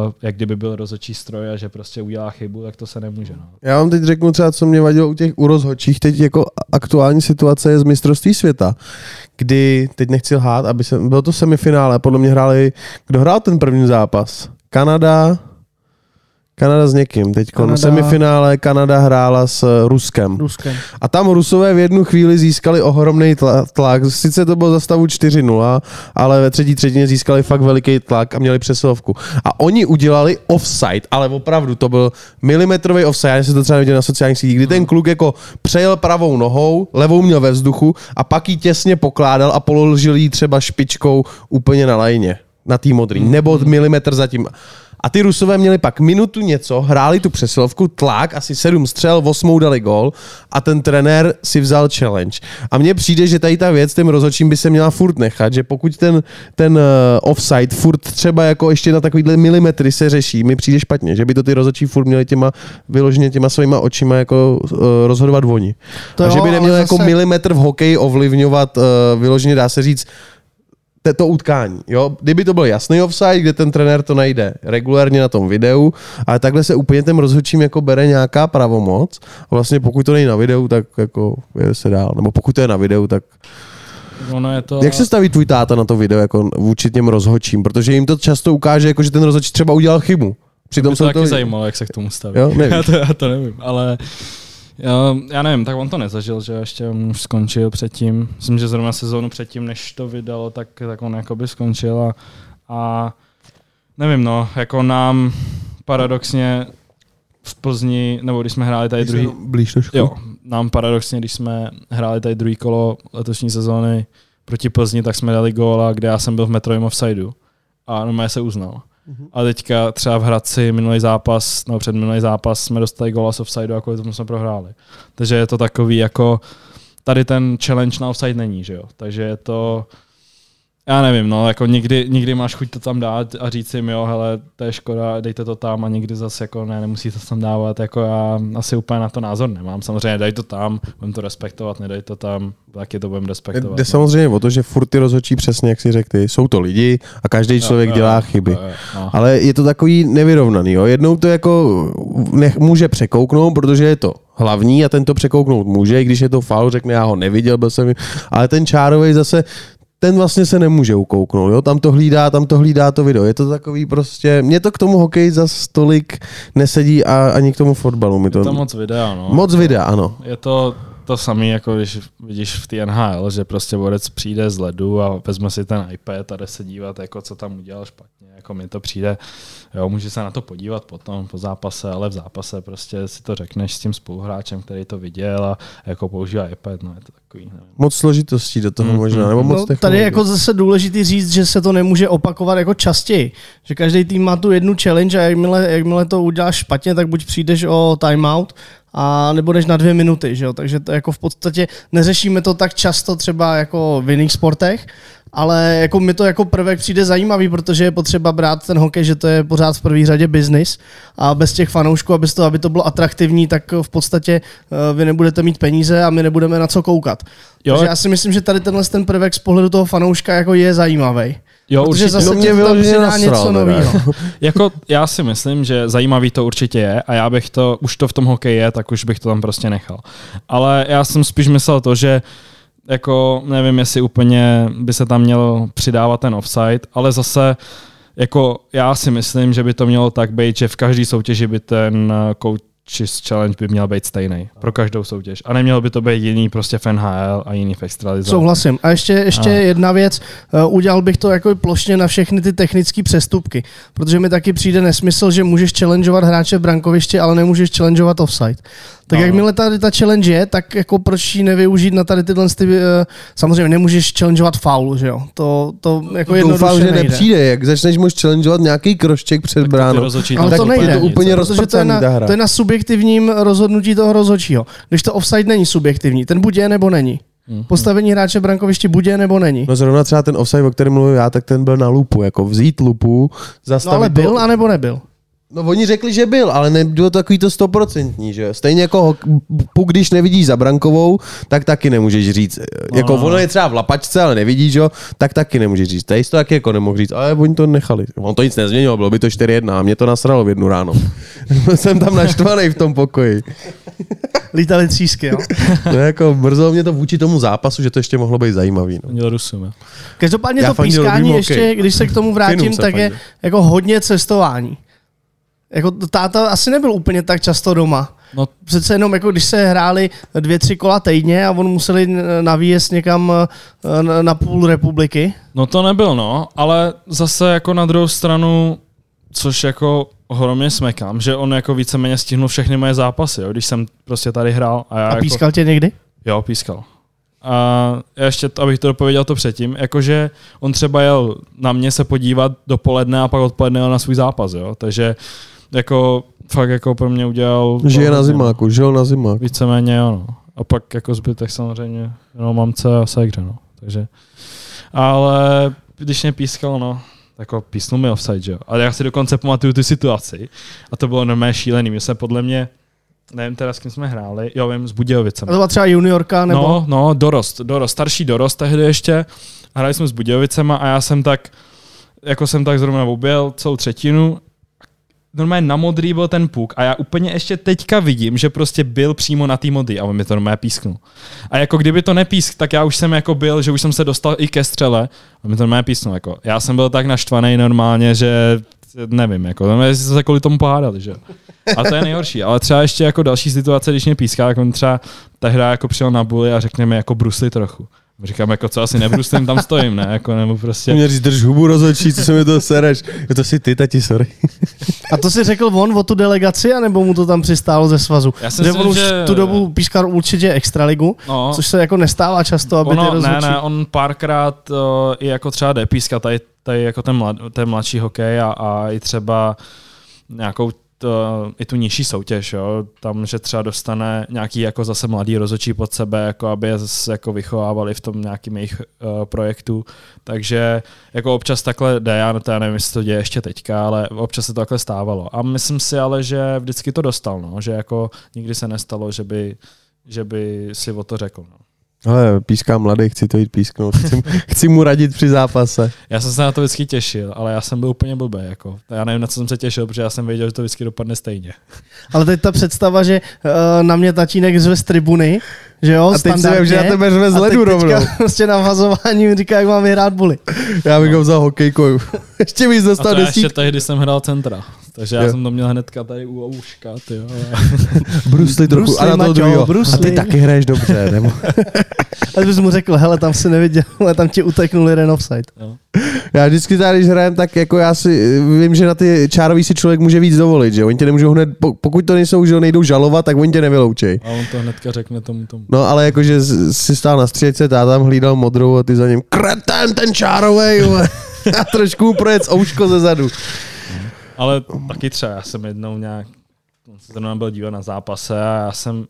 uh, jak kdyby byl rozhodčí stroj a že prostě udělá chybu, tak to se nemůže. No. Já vám teď řeknu třeba, co mě vadilo u těch u rozhodčích, teď jako aktuální situace je z mistrovství světa, kdy, teď nechci lhát, aby se, bylo to semifinále, podle mě hráli, kdo hrál ten první zápas? Kanada, Kanada s někým. Teď Kanada... semifinále Kanada hrála s Ruskem. Ruskem. A tam Rusové v jednu chvíli získali ohromný tlak. Sice to bylo za stavu 4-0, ale ve třetí třetině získali fakt veliký tlak a měli přesilovku. A oni udělali offside, ale opravdu to byl milimetrový offside. Já jsem to třeba viděl na sociálních sítích, kdy ten kluk jako přejel pravou nohou, levou měl ve vzduchu a pak ji těsně pokládal a položil ji třeba špičkou úplně na lajně na tý modrý, nebo milimetr zatím. A ty Rusové měli pak minutu něco, hráli tu přesilovku, tlak, asi sedm střel, osmou dali gol a ten trenér si vzal challenge. A mně přijde, že tady ta věc tím rozhodčím by se měla furt nechat, že pokud ten, ten uh, offside furt třeba jako ještě na takovýhle milimetry se řeší, mi přijde špatně, že by to ty rozhodčí furt měli těma vyloženě těma svýma očima jako uh, rozhodovat oni. To a jo, že by neměl jako zase... milimetr v hokeji ovlivňovat uh, vyloženě, dá se říct, to utkání. Jo? Kdyby to byl jasný offside, kde ten trenér to najde regulárně na tom videu, ale takhle se úplně tím rozhodčím jako bere nějaká pravomoc. A vlastně pokud to není na videu, tak jako je se dál. Nebo pokud to je na videu, tak Ono je to... Jak se staví tvůj táta na to video jako vůči těm rozhodčím? Protože jim to často ukáže, jako že ten rozhodčí třeba udělal chybu. Přitom to to taky to... zajímalo, jak se k tomu staví. Jo, (laughs) já, to, já to nevím, ale já, já nevím, tak on to nezažil, že ještě on už skončil předtím. Myslím, že zrovna sezónu předtím, než to vydalo, tak, tak on jakoby skončil a, a nevím, no, jako nám paradoxně v Plzni, nebo když jsme hráli tady druhý... Blíž trošku. Jo, nám paradoxně, když jsme hráli tady druhý kolo letošní sezóny proti Plzni, tak jsme dali góla, kde já jsem byl v metrovém offsideu a normálně se uznal. Mm-hmm. A teďka třeba v Hradci minulý zápas, nebo před minulý zápas jsme dostali gola z offside a kvůli tomu jsme prohráli. Takže je to takový jako, tady ten challenge na offside není, že jo. Takže je to, já nevím, no, jako někdy, někdy máš chuť to tam dát a říct jim, jo, hele, to je škoda, dejte to tam a někdy zase jako ne, nemusíte to tam dávat, jako já asi úplně na to názor nemám. Samozřejmě dej to tam, budeme to respektovat, nedej to tam, taky to budeme respektovat. Jde no. samozřejmě o to, že furt ty rozhodčí přesně, jak si řekl jsou to lidi a každý člověk jo, dělá jo, chyby. Jo, jo, Ale je to takový nevyrovnaný, jo. Jednou to jako nech, může překouknout, protože je to hlavní a ten to překouknout může, i když je to faul, řekne, já ho neviděl, byl jsem, ale ten čárový zase ten vlastně se nemůže ukouknout, jo? tam to hlídá, tam to hlídá to video. Je to takový prostě, mě to k tomu hokeji za stolik nesedí a ani k tomu fotbalu. Mi to... Je to moc videa, no. Moc videa, ano. Je to to samé, jako když vidíš v té NHL, že prostě borec přijde z ledu a vezme si ten iPad a jde se dívat, jako co tam udělal špatně. Jako mi to přijde, jo, může se na to podívat potom po zápase, ale v zápase prostě si to řekneš s tím spoluhráčem, který to viděl a jako používá iPad, no je to takový. Nevím. Moc složitostí do toho mm, možná, nebo moc no, Tady je jako zase důležitý říct, že se to nemůže opakovat jako častěji. Že každý tým má tu jednu challenge a jakmile, jakmile to uděláš špatně, tak buď přijdeš o timeout, a nebo než na dvě minuty, že jo? takže to jako v podstatě neřešíme to tak často třeba jako v jiných sportech, ale jako mi to jako prvek přijde zajímavý, protože je potřeba brát ten hokej, že to je pořád v první řadě biznis a bez těch fanoušků, aby to, aby to bylo atraktivní, tak v podstatě eh, vy nebudete mít peníze a my nebudeme na co koukat. Jo. Takže já si myslím, že tady tenhle ten prvek z pohledu toho fanouška jako je zajímavý. Jo, Protože určitě. zase mě vyloženě něco nového. (laughs) jako já si myslím, že zajímavý to určitě je a já bych to, už to v tom hokeji je, tak už bych to tam prostě nechal. Ale já jsem spíš myslel to, že jako nevím, jestli úplně by se tam měl přidávat ten offside, ale zase jako já si myslím, že by to mělo tak být, že v každé soutěži by ten coach Chis Challenge by měl být stejný pro každou soutěž. A neměl by to být jiný prostě v NHL a jiný v extralize. Souhlasím. A ještě, ještě a. jedna věc. Uh, udělal bych to jako plošně na všechny ty technické přestupky. Protože mi taky přijde nesmysl, že můžeš challengeovat hráče v brankovišti, ale nemůžeš challengeovat offside. Tak no. jakmile tady ta challenge je, tak jako proč ji nevyužít na tady tyhle ty, uh, samozřejmě nemůžeš challengeovat faul, že jo? To, to jako Doufám, že nejde. nepřijde, jak začneš můžeš challengeovat nějaký krošček před bránou. Ale to nejde, to úplně to je, na, to je na subjektivním rozhodnutí toho rozhodčího. Když to offside není subjektivní, ten buď je nebo není. Mm-hmm. Postavení hráče v brankovišti buď je nebo není. No zrovna třeba ten offside, o kterém mluvím já, tak ten byl na lupu, jako vzít lupu, zastavit No ale byl, to... anebo nebyl? No oni řekli, že byl, ale nebylo to takový to stoprocentní, že Stejně jako puk, když nevidíš za brankovou, tak taky nemůžeš říct. No, jako no. ono je třeba v lapačce, ale nevidíš, jo, tak taky nemůžeš říct. Tady to taky jako nemohl říct, ale oni to nechali. On to nic nezměnilo, bylo by to 4-1 a mě to nasralo v jednu ráno. (laughs) Jsem tam naštvaný v tom pokoji. Lítali třísky, jo? (laughs) no jako mrzelo mě to vůči tomu zápasu, že to ještě mohlo být zajímavý. No. Měl Rusům, Každopádně Já to pískání ještě, když se k tomu vrátím, tak je jako hodně cestování. Jako táta asi nebyl úplně tak často doma. No. Přece jenom, jako když se hráli dvě, tři kola týdně a on museli na výjezd někam eh, na, půl republiky. No to nebyl, no, ale zase jako na druhou stranu, což jako ohromně smekám, že on jako víceméně stihnul všechny moje zápasy, jo, když jsem prostě tady hrál. A, já a jako- pískal jako, tě někdy? Jo, pískal. A ještě, abych to dopověděl to předtím, jakože on třeba jel na mě se podívat dopoledne a pak odpoledne jel na svůj zápas, jo, takže jako fakt jako pro mě udělal... Žije na zimáku, žil na zimáku. Víceméně jo, no. A pak jako zbytek samozřejmě jenom mamce a segře, no. Takže, ale když mě pískal, no, jako písnul mi offside, že jo. Ale já si dokonce pamatuju tu situaci a to bylo normálně šílený. My jsme podle mě, nevím teda s kým jsme hráli, jo vím, s Budějovicem. A to byla třeba juniorka nebo? No, no, dorost, dorost, starší dorost tehdy ještě. Hráli jsme s Budějovicema a já jsem tak, jako jsem tak zrovna objel celou třetinu normálně na modrý byl ten puk a já úplně ještě teďka vidím, že prostě byl přímo na té modrý a on mi to normálně písknul. A jako kdyby to nepísk, tak já už jsem jako byl, že už jsem se dostal i ke střele a mi to normálně písknul. Jako. Já jsem byl tak naštvaný normálně, že nevím, jako, normálně se kvůli tomu pohádali, že A to je nejhorší. Ale třeba ještě jako další situace, když mě píská, jak on třeba ta hra jako přijel na buli a řekněme jako brusli trochu. Říkám, jako co asi nebrustím, tam stojím, ne? Jako, nebo prostě... Mě říct, drž hubu rozhodčí, co se mi to sereš. Je to si ty, tati, sorry. A to si řekl on o tu delegaci, anebo mu to tam přistálo ze svazu? Já si myslím, že... tu dobu pískal určitě extraligu, no, což se jako nestává často, aby ono, ty rozhodčí... Ne, ne, on párkrát uh, i jako třeba jde pískat tady, tady jako ten, mlad, ten mladší hokej a, a i třeba nějakou to, i tu nižší soutěž, jo? tam, že třeba dostane nějaký jako zase mladý rozočí pod sebe, jako aby je zase jako vychovávali v tom nějakým jejich uh, projektu, takže jako občas takhle jde, já, to já nevím, jestli to děje ještě teďka, ale občas se to takhle stávalo. A myslím si ale, že vždycky to dostal, no? že jako nikdy se nestalo, že by, že by si o to řekl. No. Ale píská mladý, chci to jít písknout. Chci, (laughs) chci mu radit při zápase. Já jsem se na to vždycky těšil, ale já jsem byl úplně blbý. Jako. Já nevím, na co jsem se těšil, protože já jsem věděl, že to vždycky dopadne stejně. (laughs) Ale teď ta představa, že uh, na mě tatínek zve z tribuny, že jo, A teď si vím, že na tebe řve z ledu rovnou. (laughs) prostě na vazování mi říká, jak mám vyhrát buly. Já bych ho vzal hokejkou. ještě mi dostal desítky. ještě tehdy jsem hrál centra. Takže já jo. jsem to měl hnedka tady u ouška, ty jo. (laughs) Brusli trochu, Brusli, a na to druhého. A ty taky hraješ dobře, nebo? (laughs) a bys mu řekl, hele, tam si neviděl, ale tam ti uteknul jeden offside. Jo. Já vždycky tady, když hrajem, tak jako já si vím, že na ty čárový si člověk může víc dovolit, že oni tě nemůžou hned, pokud to nejsou, že nejdou žalovat, tak oni tě nevyloučej. A on to hnedka řekne tomu tomu. No ale jakože si stál na stříčce, tá tam hlídal modrou a ty za ním, kreten ten čárovej, (laughs) a trošku projet ouško ze zadu. Ale taky třeba, já jsem jednou nějak, se zrovna byl dívat na zápase a já jsem,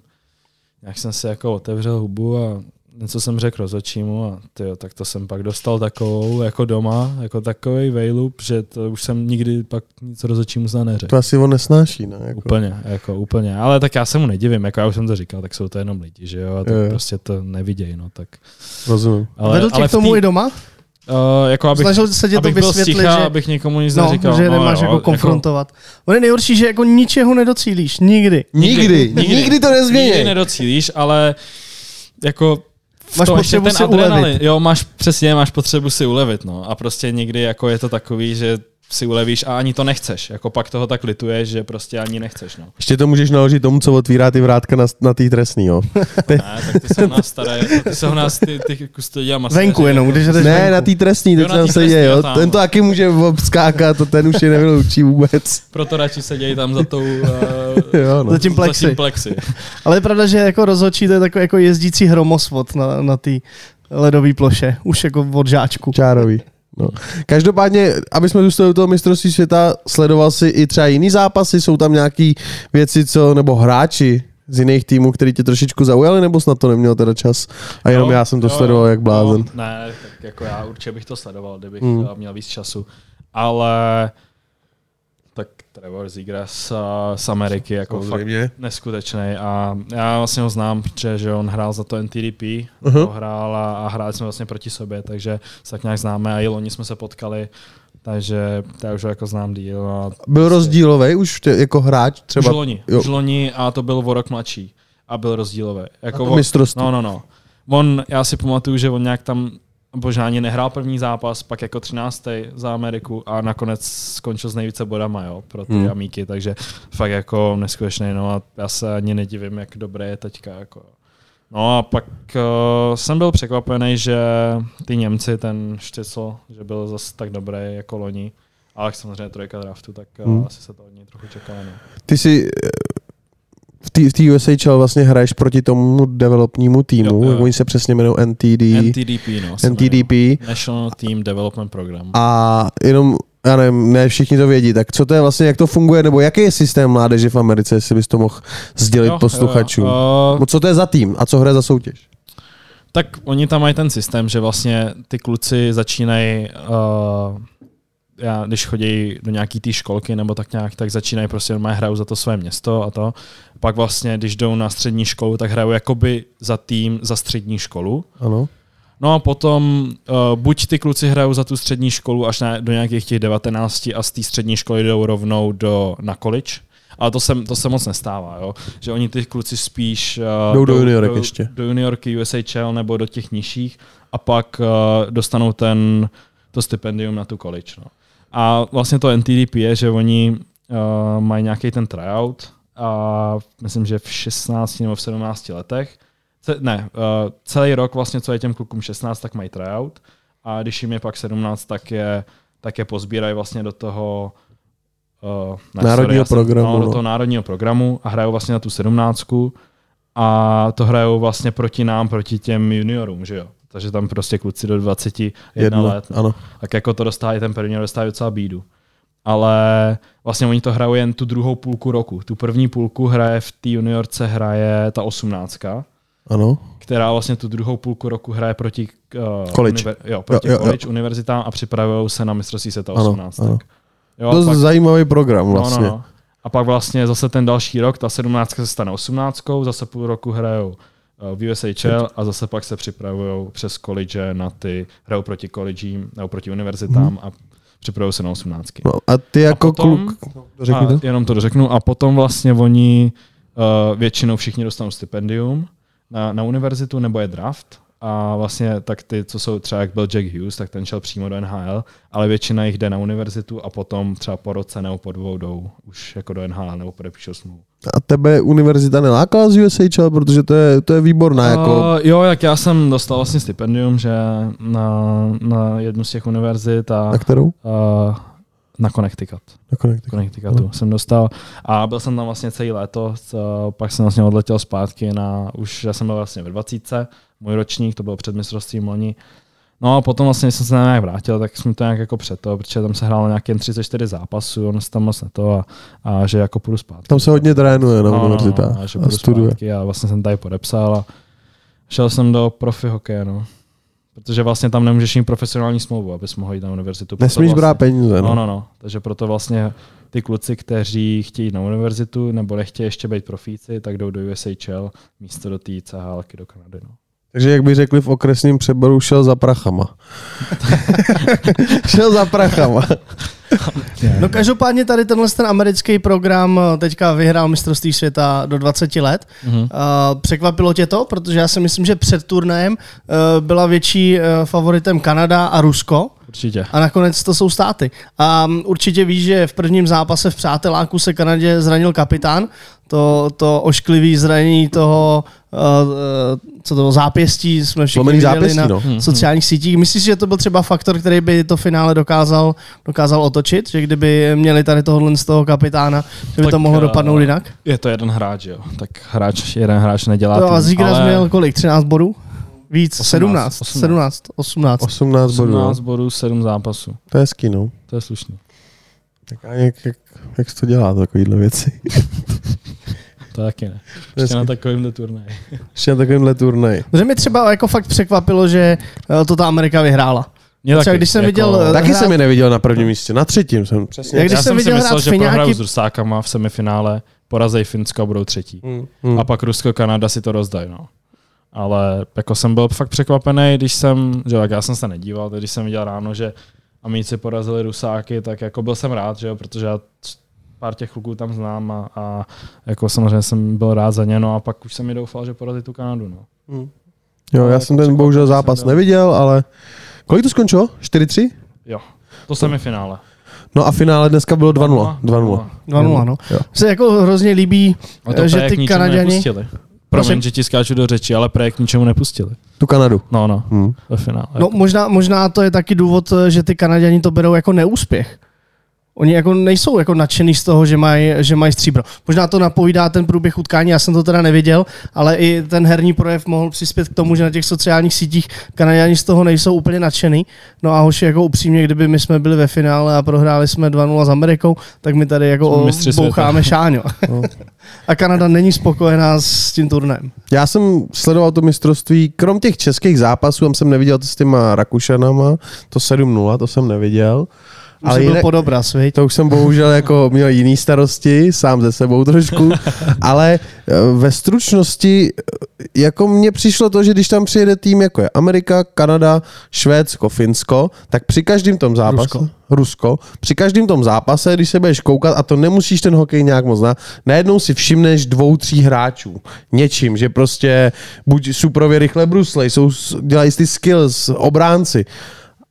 nějak jsem si jako otevřel hubu a něco jsem řekl rozočímu a tyjo, tak to jsem pak dostal takovou jako doma, jako takový vejlup, že to už jsem nikdy pak nic rozočímu zna neřekl. To asi on nesnáší, ne? Jako. Úplně, jako úplně, ale tak já se mu nedivím, jako já už jsem to říkal, tak jsou to jenom lidi, že jo, a tak je. prostě to nevidějí, no tak. Rozumím. Ale, Vedl tě ale k tomu tý... i doma? Uh, jako abych, Snažil se tě to vysvětlit, sticha, že... abych nikomu nic no, neříkal. že no, nemáš jo, jako konfrontovat. Jako... On je nejhorší, že jako ničeho nedocílíš. Nikdy. Nikdy. Nikdy, nikdy, to nezmění. Nikdy nedocílíš, ale jako máš potřebu si ulevit. Jo, máš přesně, máš potřebu si ulevit, no. A prostě někdy jako je to takový, že si ulevíš a ani to nechceš. Jako pak toho tak lituješ, že prostě ani nechceš. No. Ještě to můžeš naložit tomu, co otvírá ty vrátka na, na tý trestný, jo. (laughs) ne, tak ty jsou nás staré, ty jsou nás ty, ty kustodia a Venku jenom, když jdeš Ne, venku. na tý trestný, teď tam se děje, jo. Tam, ten to taky může obskákat, to ten už je nevyloučí vůbec. (laughs) Proto radši se dějí tam za tou, uh, jo, no. za tím plexi. Za tím plexi. Ale je pravda, že jako rozhodčí to je takový jako jezdící hromosvod na, na té ledové ploše, už jako od žáčku. Čárový. No. Každopádně, aby jsme zůstali u toho mistrovství světa, sledoval si i třeba jiný zápasy, jsou tam nějaký věci, co, nebo hráči, z jiných týmů, který tě trošičku zaujali, nebo snad to neměl teda čas? A jenom jo, já jsem to jo, sledoval jak blázen. No, ne, tak jako já určitě bych to sledoval, kdybych hmm. měl víc času. Ale tak Trevor Ziegler z, z Ameriky jako fakt neskutečný a já vlastně ho znám, protože že on hrál za to NTDP, uh-huh. hrál a, a hráli jsme vlastně proti sobě, takže se tak nějak známe a i loni jsme se potkali, takže já už ho jako znám díl. A byl prostě... rozdílový už tě, jako hráč třeba? Už loni, jo. už loni a to byl o rok mladší a byl rozdílový. Jako a to mistrovství. No, no, no. On, já si pamatuju, že on nějak tam možná ani nehrál první zápas, pak jako 13. za Ameriku a nakonec skončil s nejvíce bodama jo, pro ty hmm. amíky, takže fakt jako neskutečný, no a já se ani nedivím, jak dobré je teďka. Jako. No a pak uh, jsem byl překvapený, že ty Němci, ten Štycl, že byl zase tak dobrý jako loni, ale samozřejmě trojka draftu, tak uh, hmm. asi se to od něj trochu čekalo. No. Ty jsi v té USHL vlastně hraješ proti tomu developnímu týmu, jo, jo. oni se přesně jmenují NTD. NTDP, no. NTDP. National Team Development Program. A jenom, já nevím, ne všichni to vědí, tak co to je vlastně, jak to funguje, nebo jaký je systém mládeže v Americe, jestli bys to mohl sdělit jo, posluchačům. Jo, jo. Uh, co to je za tým a co hraje za soutěž? Tak oni tam mají ten systém, že vlastně ty kluci začínají uh, já, když chodí do nějaký té školky nebo tak nějak, tak začínají prostě normálně hrajou za to své město a to. Pak vlastně, když jdou na střední školu, tak hrajou jakoby za tým, za střední školu. Ano. No a potom uh, buď ty kluci hrajou za tu střední školu až na, do nějakých těch 19 a z té střední školy jdou rovnou do, na college. Ale to se, to se moc nestává, jo? že oni ty kluci spíš uh, jdou do, do juniorek do, ještě. Do juniorky USHL nebo do těch nižších a pak uh, dostanou ten, to stipendium na tu college. No. A vlastně to NTDP je, že oni uh, mají nějaký ten tryout a myslím, že v 16 nebo v 17 letech, ne, uh, celý rok vlastně, co je těm klukům 16, tak mají tryout a když jim je pak 17, tak je, tak je pozbírají vlastně do toho uh, ne, národního sorry, programu. Jsem, no, do toho národního programu a hrajou vlastně na tu 17 a to hrajou vlastně proti nám, proti těm juniorům, že jo. Takže tam prostě kluci do 21 Jedno, let. Ano. Tak jako to dostávají, ten první dostávají docela bídu. Ale vlastně oni to hrajou jen tu druhou půlku roku. Tu první půlku hraje v té juniorce hraje ta osmnáctka. Ano. Která vlastně tu druhou půlku roku hraje proti, uh, college. Univer- jo, proti jo, jo, college jo. univerzitám a připravují se na mistrovství světa 18. Ano, ano. Jo, to je pak, zajímavý program vlastně. No, no, no. A pak vlastně zase ten další rok, ta 17 se stane 18, zase půl roku hrajou v USHL a zase pak se připravují přes college na ty, hrajou proti collegeím nebo proti univerzitám hmm. a připravují se na 18. No a ty jako a potom, kluk, a to? jenom to dořeknu, a potom vlastně oni uh, většinou všichni dostanou stipendium na, na univerzitu nebo je draft a vlastně tak ty, co jsou třeba jak byl Jack Hughes, tak ten šel přímo do NHL, ale většina jich jde na univerzitu a potom třeba po roce nebo po dvou jdou už jako do NHL nebo podepíšou smlouvu. A tebe univerzita nelákala z USHL, protože to je, to je výborná. Uh, jako... Jo, jak já jsem dostal vlastně stipendium, že na, na jednu z těch univerzit. A, na kterou? Uh, na Connecticut. Na Connecticut. Connecticutu no. jsem dostal a byl jsem tam vlastně celý léto, pak jsem vlastně odletěl zpátky na, už já jsem byl vlastně ve 20, můj ročník, to bylo před mistrovstvím loni. No a potom vlastně, jsem se na nějak vrátil, tak jsme to nějak jako před to, protože tam se hrálo nějaké 34 zápasů, on se tam moc na to a, a, že jako půjdu zpátky. Tam se hodně trénuje na no, univerzitách no, a, že a studuje. Zpátky a vlastně jsem tady podepsal a šel jsem do profi hokeje, no. Protože vlastně tam nemůžeš mít profesionální smlouvu, abys mohl jít na univerzitu. Nesmíš vlastně, brát peníze, no. no. No, no, Takže proto vlastně ty kluci, kteří chtějí jít na univerzitu nebo nechtějí ještě být profíci, tak jdou do USHL místo do té CHL do Kanady. No. Takže jak by řekli v okresním přeboru, šel za prachama. (laughs) šel za prachama. No každopádně tady tenhle ten americký program eh, teďka vyhrál mistrovství světa do 20 let. Mm-hmm. Uh, překvapilo tě to? Protože já si myslím, že před turnajem uh, byla větší uh, favoritem Kanada a Rusko. Určitě. A nakonec to jsou státy. A um, určitě víš, že v prvním zápase v Přáteláku se Kanadě zranil kapitán. To, to ošklivý zranění toho, co to zápěstí jsme všichni viděli zápěstí, na no. Hmm, hmm. sociálních sítích. Myslíš, že to byl třeba faktor, který by to finále dokázal, dokázal otočit? Že kdyby měli tady tohohle z toho kapitána, že by tak, to mohlo dopadnout jinak? Je to jeden hráč, jo. Tak hráč, jeden hráč nedělá to. A Zigras ale... měl kolik? 13 bodů? Víc, 18, 17, 18. 17, 18. 18 bodů. 18 bodů, 7 zápasů. To je hezký, no. To je slušný. Tak a jak, jak, jak se to dělá, takovýhle věci? (laughs) to taky ne. Ještě na takovýmhle turnaji. (laughs) Ještě na takovýmhle turnaji. Že mi třeba jako fakt překvapilo, že eh, to ta Amerika vyhrála. Mě Třeba když jsem viděl, eh, Taky hrát- jsem je neviděl na prvním místě, na třetím jsem. Přesně. Jak když Já jsem jsem si viděl myslel, hrát že Fiňáky- prohrajou s Rusákama v semifinále, porazej Finsko a budou třetí. Hmm. Hmm. A pak Rusko, Kanada si to rozdají, no. Ale jako jsem byl fakt překvapený, když jsem, že jo, tak já jsem se nedíval, tak když jsem viděl ráno, že Amici porazili Rusáky, tak jako byl jsem rád, že jo, protože já pár těch kluků tam znám a, a jako samozřejmě jsem byl rád za ně, no a pak už jsem mi doufal, že porazí tu Kanadu, no. Hmm. Jo, Ale já jako jsem ten překvapený bohužel zápas byl. neviděl, ale kolik to skončilo? 4-3? Jo, to semifinále. No a finále dneska bylo 2-0. 2-0. 2-0, no. Jo. Se jako hrozně líbí, to že ty Kanaděni... nepustili. Prosím? Promiň, že ti skáču do řeči, ale projekt ničemu nepustili. Tu Kanadu. No, no, Hmm. ve finále. No možná, možná to je taky důvod, eh, že ty Kanaděni to berou jako neúspěch. Oni jako nejsou jako nadšený z toho, že mají že maj stříbro. Možná to napovídá ten průběh utkání, já jsem to teda neviděl, ale i ten herní projev mohl přispět k tomu, že na těch sociálních sítích Kanaděni z toho nejsou úplně nadšený. No a hoši jako upřímně, kdyby my jsme byli ve finále a prohráli jsme 2-0 s Amerikou, tak my tady jako boucháme (laughs) šáňo. No. a Kanada není spokojená s tím turnem. Já jsem sledoval to mistrovství, krom těch českých zápasů, tam jsem neviděl to s těma Rakušanama, to 7-0, to jsem neviděl. Už ale byl jinak- podobraz, viď? To už jsem bohužel jako měl jiný starosti, sám ze sebou trošku, (laughs) ale eh, ve stručnosti eh, jako mně přišlo to, že když tam přijede tým jako je Amerika, Kanada, Švédsko, Finsko, tak při každém tom zápase, Rusko. Rusko, při každém tom zápase, když se budeš koukat a to nemusíš ten hokej nějak moc znát, najednou si všimneš dvou, tří hráčů něčím, že prostě buď suprově rychle bruslej, jsou, dělají ty skills, obránci.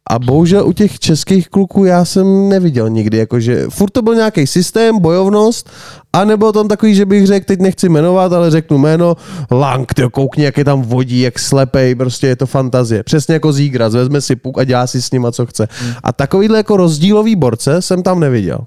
A bohužel u těch českých kluků já jsem neviděl nikdy, jakože furt to byl nějaký systém, bojovnost, a nebo tam takový, že bych řekl, teď nechci jmenovat, ale řeknu jméno, Lang, ty koukni, jak je tam vodí, jak slepej, prostě je to fantazie. Přesně jako Zígras, vezme si puk a dělá si s nima, co chce. A takovýhle jako rozdílový borce jsem tam neviděl.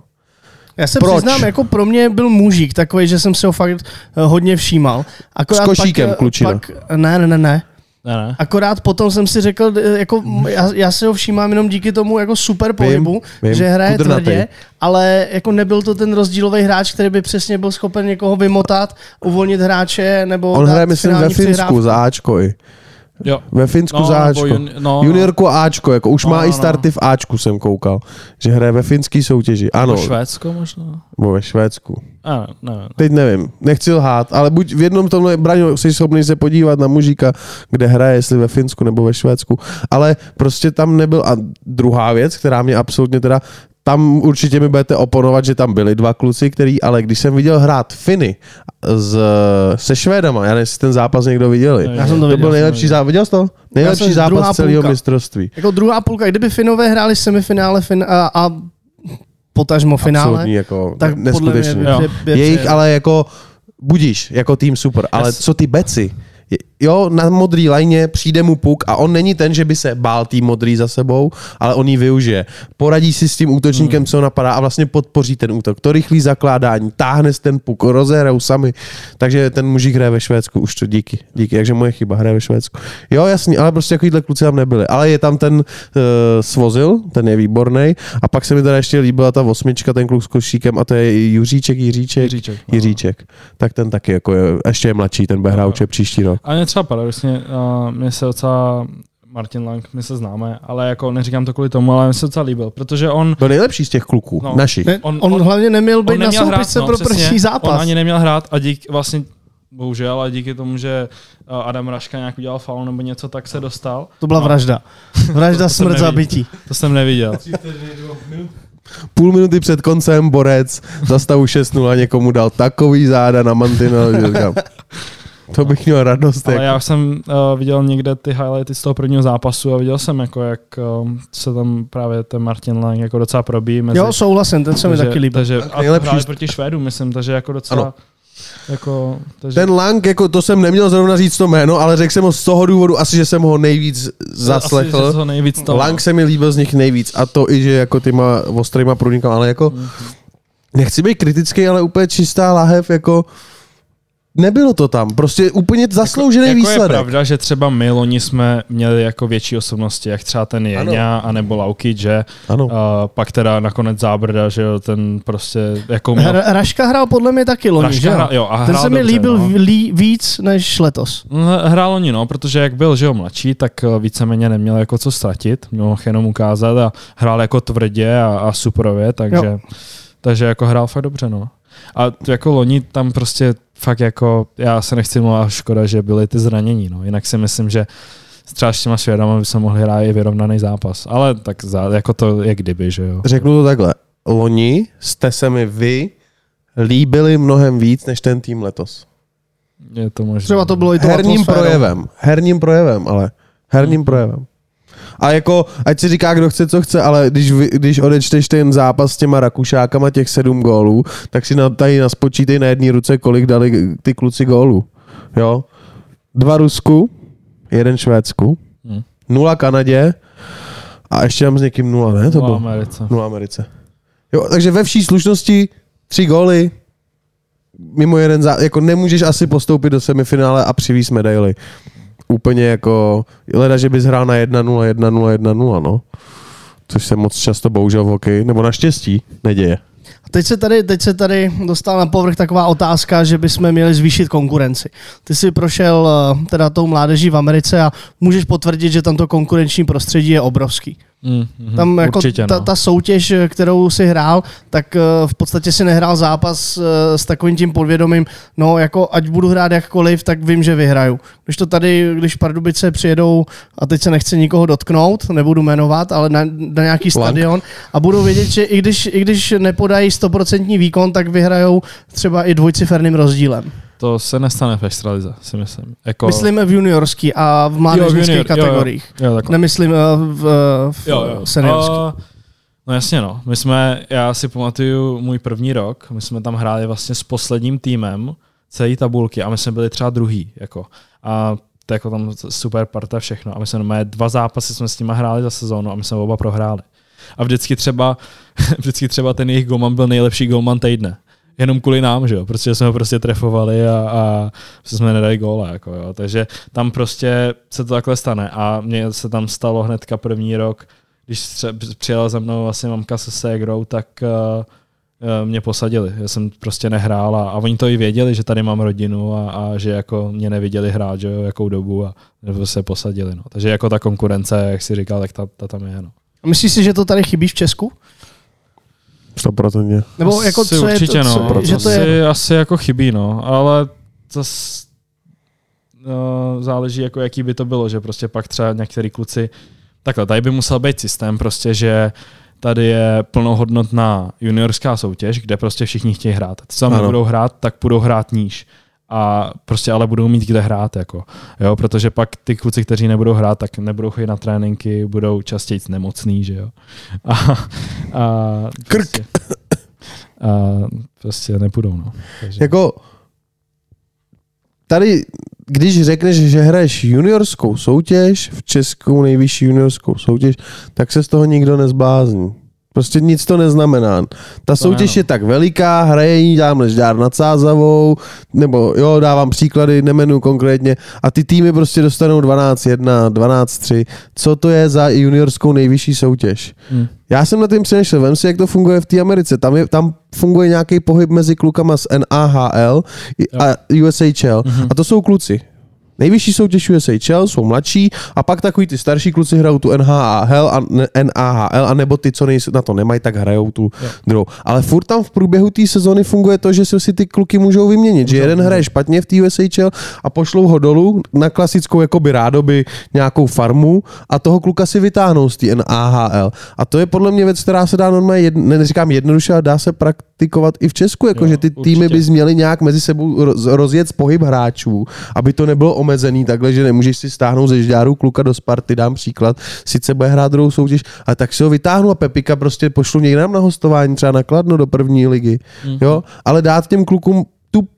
Já se Proč? přiznám, jako pro mě byl mužík takový, že jsem si ho fakt eh, hodně všímal. Akorát S košíkem, pak, eh, klučina. Pak, ne, ne, ne, ne. Ne, ne. Akorát potom jsem si řekl, jako, já, já si ho všímám jenom díky tomu jako super pohybu, vím. že hraje Kudrnatej. tvrdě, ale jako nebyl to ten rozdílový hráč, který by přesně byl schopen někoho vymotat, uvolnit hráče, nebo On hraje, myslím, ve Finsku přihrávku. za Ačko i. Jo. Ve Finsku No, za Ačko. jun- no, Juniorku a Ačko, jako už No, má no, i no. starty v Ačku, jsem koukal. Že hraje ve finský soutěži. Ano, Ano. Švédsko možná? nebo ve Švédsku. A, ne, ne. Teď nevím, nechci lhát, ale buď v jednom tomhle, Braňo, jsi schopný se podívat na mužíka, kde hraje, jestli ve Finsku nebo ve Švédsku, ale prostě tam nebyl. A druhá věc, která mě absolutně teda, tam určitě mi budete oponovat, že tam byli dva kluci, který, ale když jsem viděl hrát Finy z, se Švédama, já nevím, jestli ten zápas někdo viděli. Já jsem to To viděl. byl nejlepší zápas, viděl jsi to? Nejlepší zápas celého mistrovství. Jako druhá půlka, kdyby Finové hráli semifinále fin- a, a potažmo finále, Absolutní, jako tak podle mě by, by Jejich ale jako budíš, jako tým super, ale co ty beci? Jo, na modrý lajně přijde mu puk a on není ten, že by se bál tým modrý za sebou, ale on ji využije. Poradí si s tím útočníkem, co napadá a vlastně podpoří ten útok. To rychlý zakládání, táhne si ten puk, rozehrajou sami. Takže ten mužík hraje ve Švédsku, už to díky. Díky, takže moje chyba, hraje ve Švédsku. Jo, jasně, ale prostě takovýhle kluci tam nebyli. Ale je tam ten uh, Svozil, ten je výborný. A pak se mi teda ještě líbila ta osmička, ten kluk s košíkem a to je Juříček, Jiříček. Jiříček. Jiříček. Tak ten taky jako je, ještě je mladší, ten bude hrát příští rok. A třeba paradoxně, uh, mě se docela Martin Lang, my se známe, ale jako neříkám to kvůli tomu, ale mě se docela líbil, protože on Byl nejlepší z těch kluků, No. našich. Ne, On- on, on, hlavně neměl být on na neměl hrát, soupisce no, pro přesně. první zápas. On ani neměl hrát a dík vlastně bohužel, ale díky tomu, že Adam Raška nějak udělal faul nebo něco, tak se dostal. To byla No. vražda. (laughs) Vražda, To jsem smrt, zabití. To jsem neviděl. Půl minuty před koncem Borec za stavu 6-0 někomu dal takový záda na mantinel, že říkám, (laughs) to bych měl radost. Ale jako. já jsem uh, viděl někde ty highlighty z toho prvního zápasu a viděl jsem, jako, jak um, se tam právě ten Martin Lang jako docela probíjí mezi... Jo, souhlasím, ten se mi taky líbil. Takže, a nejlepší- proti Švédu, myslím, takže jako docela... Ano. Jako, takže, Ten Lang, jako to jsem neměl zrovna říct to jméno, ale řekl jsem ho z toho důvodu, asi, že jsem ho nejvíc Asi, zaslechl. že to nejvíc to, Lang se mi líbil z nich nejvíc a to i, že jako tyma ostrýma průnikama, ale jako Mhm. nechci být kritický, ale úplně čistá lahev, jako nebylo to tam. Prostě úplně zasloužený jako, výsledek. Jako je pravda, že třeba my loni jsme měli jako větší osobnosti, jak třeba ten Jeňa, anebo Lauky, že ano. Uh, pak teda nakonec Zábrda, že jo, ten prostě jako měl... Raška hrál podle mě taky loni, Raška že hrál, jo? a ten se mi líbil no. lí, víc než letos. No, hrál loni, no, protože jak byl, že jo, mladší, tak eh, víceméně neměl jako co ztratit, měl jenom ukázat a hrál jako tvrdě a, a superově, takže, jo. takže jako hrál fakt dobře, no. A jako loni tam prostě fakt jako, já se nechci mluvit, škoda, že byly ty zranění, no. Jinak si myslím, že třeba s těma švédama by se mohli hrát i vyrovnaný zápas. Ale tak za, jako to je kdyby, že jo. Řeknu to takhle. Loni jste se mi vy líbili mnohem víc než ten tým letos. Je to možné. Třeba to bylo i to Herním projevem. Herním projevem, ale. Herním hmm. projevem. A jako, ať si říká, kdo chce, co chce, ale když, když odečteš ten zápas s těma Rakušákama, těch sedm gólů, tak si na, tady naspočítej na jedné ruce, kolik dali ty kluci gólů. Jo? Dva Rusku, jeden Švédsku, hmm. nula Kanadě a ještě mám s někým nula, ne? To nula Americe. Nula Americe. Jo, takže ve vší slušnosti tři góly, mimo jeden zá... jako nemůžeš asi postoupit do semifinále a přivízt medaily úplně jako, leda, že bys hrál na 1-0, 1-0, 1-0, no. Což se moc často bohužel v hokeji, nebo naštěstí, neděje. A teď se tady, teď se tady dostala na povrch taková otázka, že bychom měli zvýšit konkurenci. Ty jsi prošel eh, teda tou mládeží v Americe a můžeš potvrdit, že tamto konkurenční prostředí je obrovský. Mm, mm, Tam jako určitě, ta, no. ta soutěž, kterou si hrál, tak eh, v podstatě si nehrál zápas eh, s takovým tím podvědomím, no jako ať budu hrát jakkoliv, tak vím, že vyhraju. Když to tady, když Pardubice přijedou, a teď se nechci nikoho dotknout, nebudu jmenovat, ale na, na nějaký Plank. stadion a budou vědět, že i když, i když nepodají stoprocentní výkon, tak vyhrajou třeba i dvojciferným rozdílem. To se nestane v extralize, si myslím. Jako... Myslím v juniorský a v mládežnických junior, kategoriích. Jo, jo, Nemyslím eh, v, v jo, jo. seniorský. Uh, no jasně no. My jsme, já si pamatuju můj první rok, my jsme tam hráli vlastně s posledním týmem celé tabulky a my jsme byli třeba druhý. Jako. A to jako tam super parta všechno. A my jsme máme dva zápasy jsme s nimi hráli za sezónu a my jsme oba prohráli. A vždycky třeba, (laughs) vždycky třeba ten jejich golman byl nejlepší golman týdne jenom kvůli nám, že jo, protože jsme ho prostě trefovali a, a jsme nedali góla, jako jo. takže tam prostě se to takhle stane a mně se tam stalo hnedka první rok, když přijela za mnou vlastně mamka se Segrou, tak uh, mě posadili. Já jsem prostě nehrál a, a oni to i věděli, že tady mám rodinu a, a že jako mě neviděli hrát, že jo, jakou dobu a nebo se posadili. No. Takže jako ta konkurence, jak si říkal, tak ta, ta tam je. No. Myslíš si, že to tady chybí v Česku? 100%. Nebo jako asi co určitě, je to, co, no. že to je... Asi jako chybí, no, ale to s, no, záleží, jako jaký by to bylo, že prostě pak třeba některý kluci, takhle, tady by musel být systém prostě, že tady je plnohodnotná juniorská soutěž, kde prostě všichni chtějí hrát. Co tam budou hrát, tak budou hrát níž a prostě ale budou mít kde hrát, jako, jo, protože pak ty kluci, kteří nebudou hrát, tak nebudou chodit na tréninky, budou častěji nemocný, že jo. A, a prostě, a prostě nepůjdou, no. Takže. Jako tady, když řekneš, že hraješ juniorskou soutěž, v Českou nejvyšší juniorskou soutěž, tak se z toho nikdo nezblázní. Prostě nic to neznamená. Ta soutěž je tak veliká, hraje jí tamhle Ždár nad Sázavou, nebo jo, dávám příklady, nemenu konkrétně, a ty týmy prostě dostanou 12-1, 12-3. Co to je za juniorskou nejvyšší soutěž? Hmm. Já jsem na tím přemýšlel, vem si, jak to funguje v té Americe. Tam, je, tam funguje nějaký pohyb mezi klukama z NAHL a USHL. Mm-hmm. A to jsou kluci. Nejvyšší soutěž USHL jsou mladší a pak takový ty starší kluci hrajou tu NHL a NAHL a nebo ty, co nejsou, na to nemají, tak hrajou tu yeah. druhou. Ale furt tam v průběhu té sezony funguje to, že si ty kluky můžou vyměnit, můžou, že jeden hraje špatně v té USHL a pošlou ho dolů na klasickou jakoby rádoby nějakou farmu a toho kluka si vytáhnou z té NAHL. A to je podle mě věc, která se dá normálně, jedn, neříkám jednoduše, ale dá se praktikovat i v Česku, jako jo, že ty týmy by měly nějak mezi sebou rozjet pohyb hráčů, aby to nebylo omezený takhle, že nemůžeš si stáhnout ze žďáru kluka do Sparty, dám příklad, sice bude hrát druhou soutěž, ale tak si ho vytáhnu a Pepika prostě pošlu někde na hostování, třeba na Kladno do první ligy, mm-hmm. jo, ale dát těm klukům tu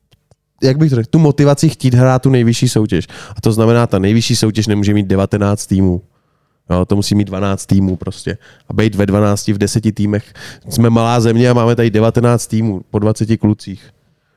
jak bych to řekl, tu motivaci chtít hrát tu nejvyšší soutěž. A to znamená, ta nejvyšší soutěž nemůže mít 19 týmů. Jo, to musí mít 12 týmů prostě. A být ve 12, v 10 týmech. Jsme malá země a máme tady 19 týmů po 20 klucích.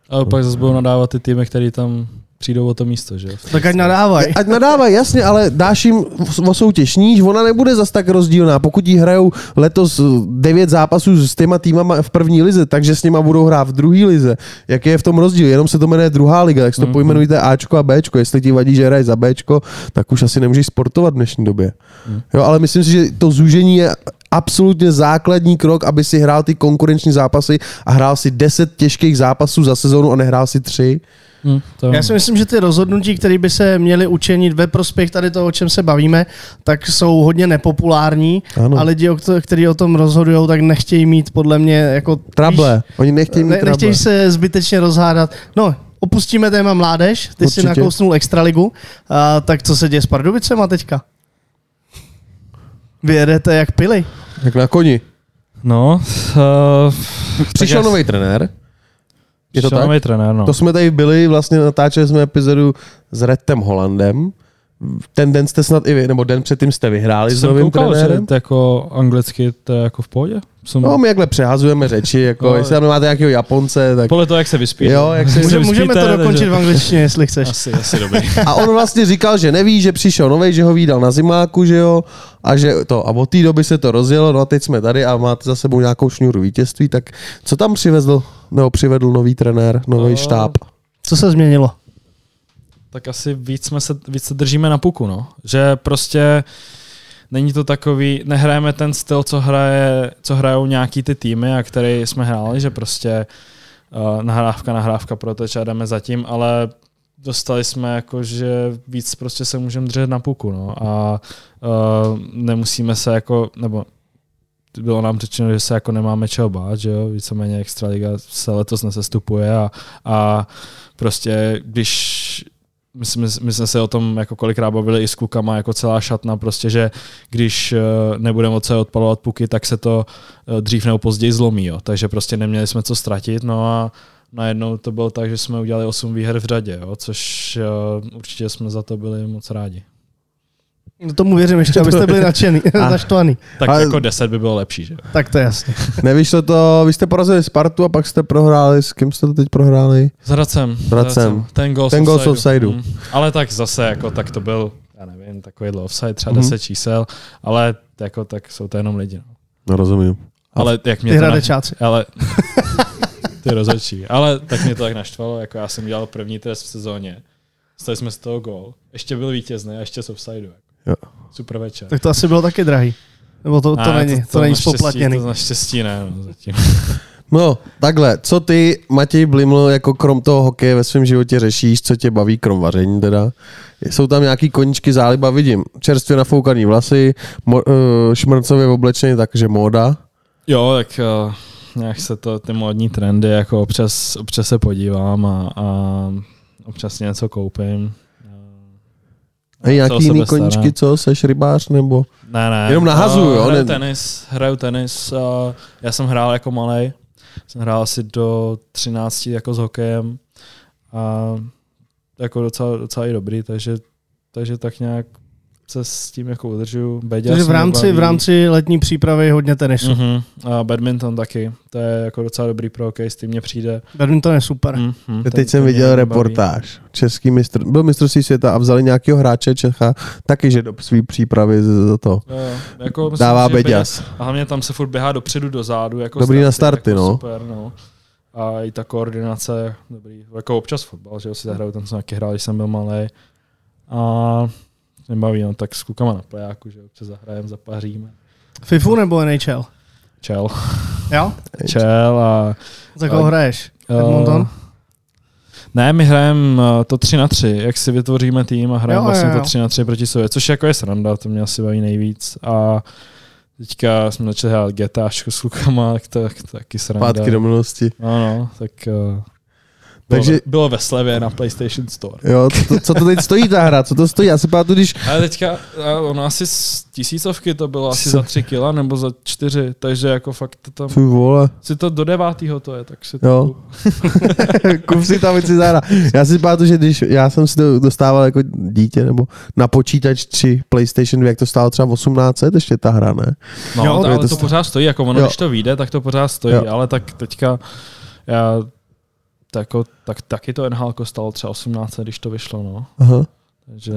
Ale pak zase budou nadávat ty týmy, který tam přijdou o to místo, že Tak ať nadávají. Ať nadávají, jasně, ale dáš jim o soutěž níž, ona nebude zas tak rozdílná. Pokud jí hrajou letos devět zápasů s těma týmama v první lize, takže s nima budou hrát v druhé lize. Jaký je v tom rozdíl? Jenom se to jmenuje druhá liga, tak si to mm-hmm. pojmenujte Ačko a Bčko. Jestli ti vadí, že hraje za Bčko, tak už asi nemůžeš sportovat v dnešní době. Mm. Jo, ale myslím si, že to zúžení je absolutně základní krok, aby si hrál ty konkurenční zápasy a hrál si 10 těžkých zápasů za sezónu a nehrál si tři. Hmm, to... Já si myslím, že ty rozhodnutí, které by se měly učinit ve prospěch tady toho, o čem se bavíme, tak jsou hodně nepopulární ano. a lidi, kteří o tom rozhodují, tak nechtějí mít podle mě jako... Trable. Víš, Oni nechtějí mít ne, Nechtějí se zbytečně rozhádat. No, opustíme téma mládež, ty Určitě. si nakousnul extraligu, a, tak co se děje s Pardubicema teďka? Vyjedete jak pily. Jak na koni. No. Uh, Přišel nový trenér. Je to tak? trenér, no. To jsme tady byli, vlastně natáčeli jsme epizodu s Rettem Holandem. Ten den jste snad i vy, nebo den předtím jste vyhráli Jsem s novým koukal, trenérem. Že to jako anglicky to je jako v pohodě. Jsem... No, my jakhle přehazujeme řeči, jako no, jestli tam máte nějakého Japonce, tak... Podle toho, jak se vyspí. Jo, jak se Může, můžeme to dokončit že... v angličtině, jestli chceš. Asi, asi dobrý. A on vlastně říkal, že neví, že přišel nový, že ho výdal na zimáku, že jo, a že to, a od té doby se to rozjelo, no a teď jsme tady a máte za sebou nějakou šňůru vítězství, tak co tam přivezl, nebo přivedl nový trenér, nový no, štáb? Co se změnilo? Tak asi víc, jsme se, víc se držíme na puku, no. Že prostě není to takový, nehrajeme ten styl, co, hraje, co hrajou nějaký ty týmy, a který jsme hráli, že prostě uh, nahrávka, nahrávka proteče a jdeme zatím, ale dostali jsme jako, že víc prostě se můžeme držet na puku, no, a uh, nemusíme se jako, nebo bylo nám řečeno, že se jako nemáme čeho bát, že jo, víceméně Extraliga se letos nesestupuje a, a prostě když my jsme, my jsme se o tom jako kolikrát bavili i s klukama, jako celá šatna, prostě, že když eh, nebudeme moc odpalovat puky, tak se to eh, dřív nebo později zlomí, jo. takže prostě neměli jsme co ztratit, no a najednou to bylo tak, že jsme udělali 8 výher v řadě, jo, což uh, určitě jsme za to byli moc rádi. No tomu věřím ještě, abyste byli (laughs) nadšený, (laughs) naštvaný. Tak a... jako 10 by bylo lepší, že? Tak to je jasné. Nevyšlo to, vy jste porazili Spartu a pak jste prohráli, s kým jste to teď prohráli? S Hradcem. S Hradcem. Ten gol Ten z offsideu. Mm. Ale tak zase, jako tak to byl, já nevím, takový offside, třeba mm-hmm. 10 čísel, ale jako tak jsou to jenom lidi. No, no rozumím. Ale jak mě ty to hradečáci. Ale (laughs) ty rozhodčí. Ale tak mě to tak naštvalo, jako já jsem dělal první test v sezóně. Stali jsme z toho gol. Ještě byl vítězný a ještě z offsideu. Jo. Super večer. Tak to asi bylo taky drahý. Nebo to, to, ne, není, to, to, to není spoplatněný. To naštěstí ne, no, zatím. (laughs) No, takhle, co ty, Matěj Bliml, jako krom toho hokeje ve svém životě řešíš, co tě baví, krom vaření teda? Jsou tam nějaký koničky záliba, vidím, čerstvě nafoukaný vlasy, mo, uh, šmrcově oblečení, takže móda. Jo, tak uh, nějak se to, ty modní trendy, jako občas, občas se podívám a, a občas něco koupím. A nějaký jiný koníčky, co? Seš rybář nebo? Ne, ne. Jenom nahazuju, jo? Hraju tenis, hraju tenis. A já jsem hrál jako malý. Jsem hrál asi do 13 jako s hokejem. A jako docela, docela i dobrý, takže, takže tak nějak se s tím jako udržuju. Beďa Takže v rámci, v rámci letní přípravy hodně tenisu. Uh-huh. A badminton taky. To je jako docela dobrý pro hokej, s tím mě přijde. Badminton je super. Uh-huh. Teď jsem viděl reportáž. Baví. Český mistr, byl mistrovství světa a vzali nějakého hráče Čecha, taky, že do své přípravy za to. Jo, jako myslím, Dává Beďas. A hlavně tam se furt běhá dopředu, dozadu. Jako dobrý starty, na starty, jako no. Super, no. A i ta koordinace, dobrý. Jako občas fotbal, že jo, si zahraju, tam jsem taky hrál, když jsem byl malý. A nebaví, no, tak s klukama na plejáku, že občas zahrajeme, zapaříme. FIFU nebo NHL? Čel. Jo? Čel a... Za koho hraješ? Edmonton? Uh, ne, my hrajeme uh, to 3 na 3, jak si vytvoříme tým a hrajeme vlastně jo, jo. to 3 na 3 proti sobě, což jako je sranda, to mě asi baví nejvíc. A teďka jsme začali hrát getáčko s klukama, tak to, tak to taky sranda. Pátky do minulosti. Ano, tak uh, takže, bylo ve slevě na PlayStation Store. Jo, co to, co to teď stojí ta hra? Co to stojí? Já si pamatuju, když... Ale teďka, ono asi z tisícovky to bylo asi za tři kila nebo za čtyři, takže jako fakt to tam... Fy vole. Si to do devátého to je, tak si to... Jo. (laughs) Kup si tam si zahra. Já si pamatuju, že když já jsem si to dostával jako dítě nebo na počítač 3 PlayStation 2, jak to stálo třeba 18, ještě ta hra, ne? No, jo, ale to, to pořád stojí, jako ono, jo. když to vyjde, tak to pořád stojí, jo. ale tak teďka já tak, tak, taky to NHL stalo třeba 18, když to vyšlo, no. Aha. Takže,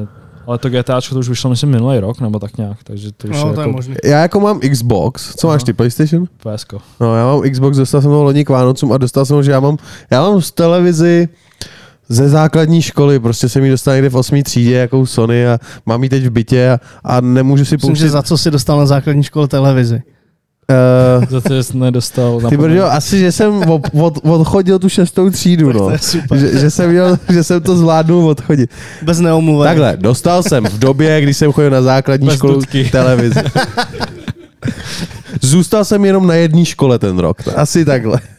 ale to GTA to už vyšlo, myslím, minulý rok, nebo tak nějak, takže to už No, je, to je jako možný. Já jako mám Xbox, co máš Aha. ty, PlayStation? PSK. No, já mám Xbox, dostal jsem ho loni k Vánocům a dostal jsem ho, že já mám, já mám z televizi ze základní školy, prostě jsem ji dostal někde v 8. třídě, jakou Sony a mám ji teď v bytě a, a nemůžu si Myslím, že pouštět. za co si dostal na základní škole televizi. Uh, Za to jsi nedostal. ty brďo, asi, že jsem od, od, odchodil tu šestou třídu, no. Že, že, jsem měl, že jsem to zvládnul odchodit. Bez neomluvenek. Takhle, dostal jsem v době, kdy jsem chodil na základní Bez školu dudky. televizi. (laughs) Zůstal jsem jenom na jedné škole ten rok, to asi takhle. (laughs)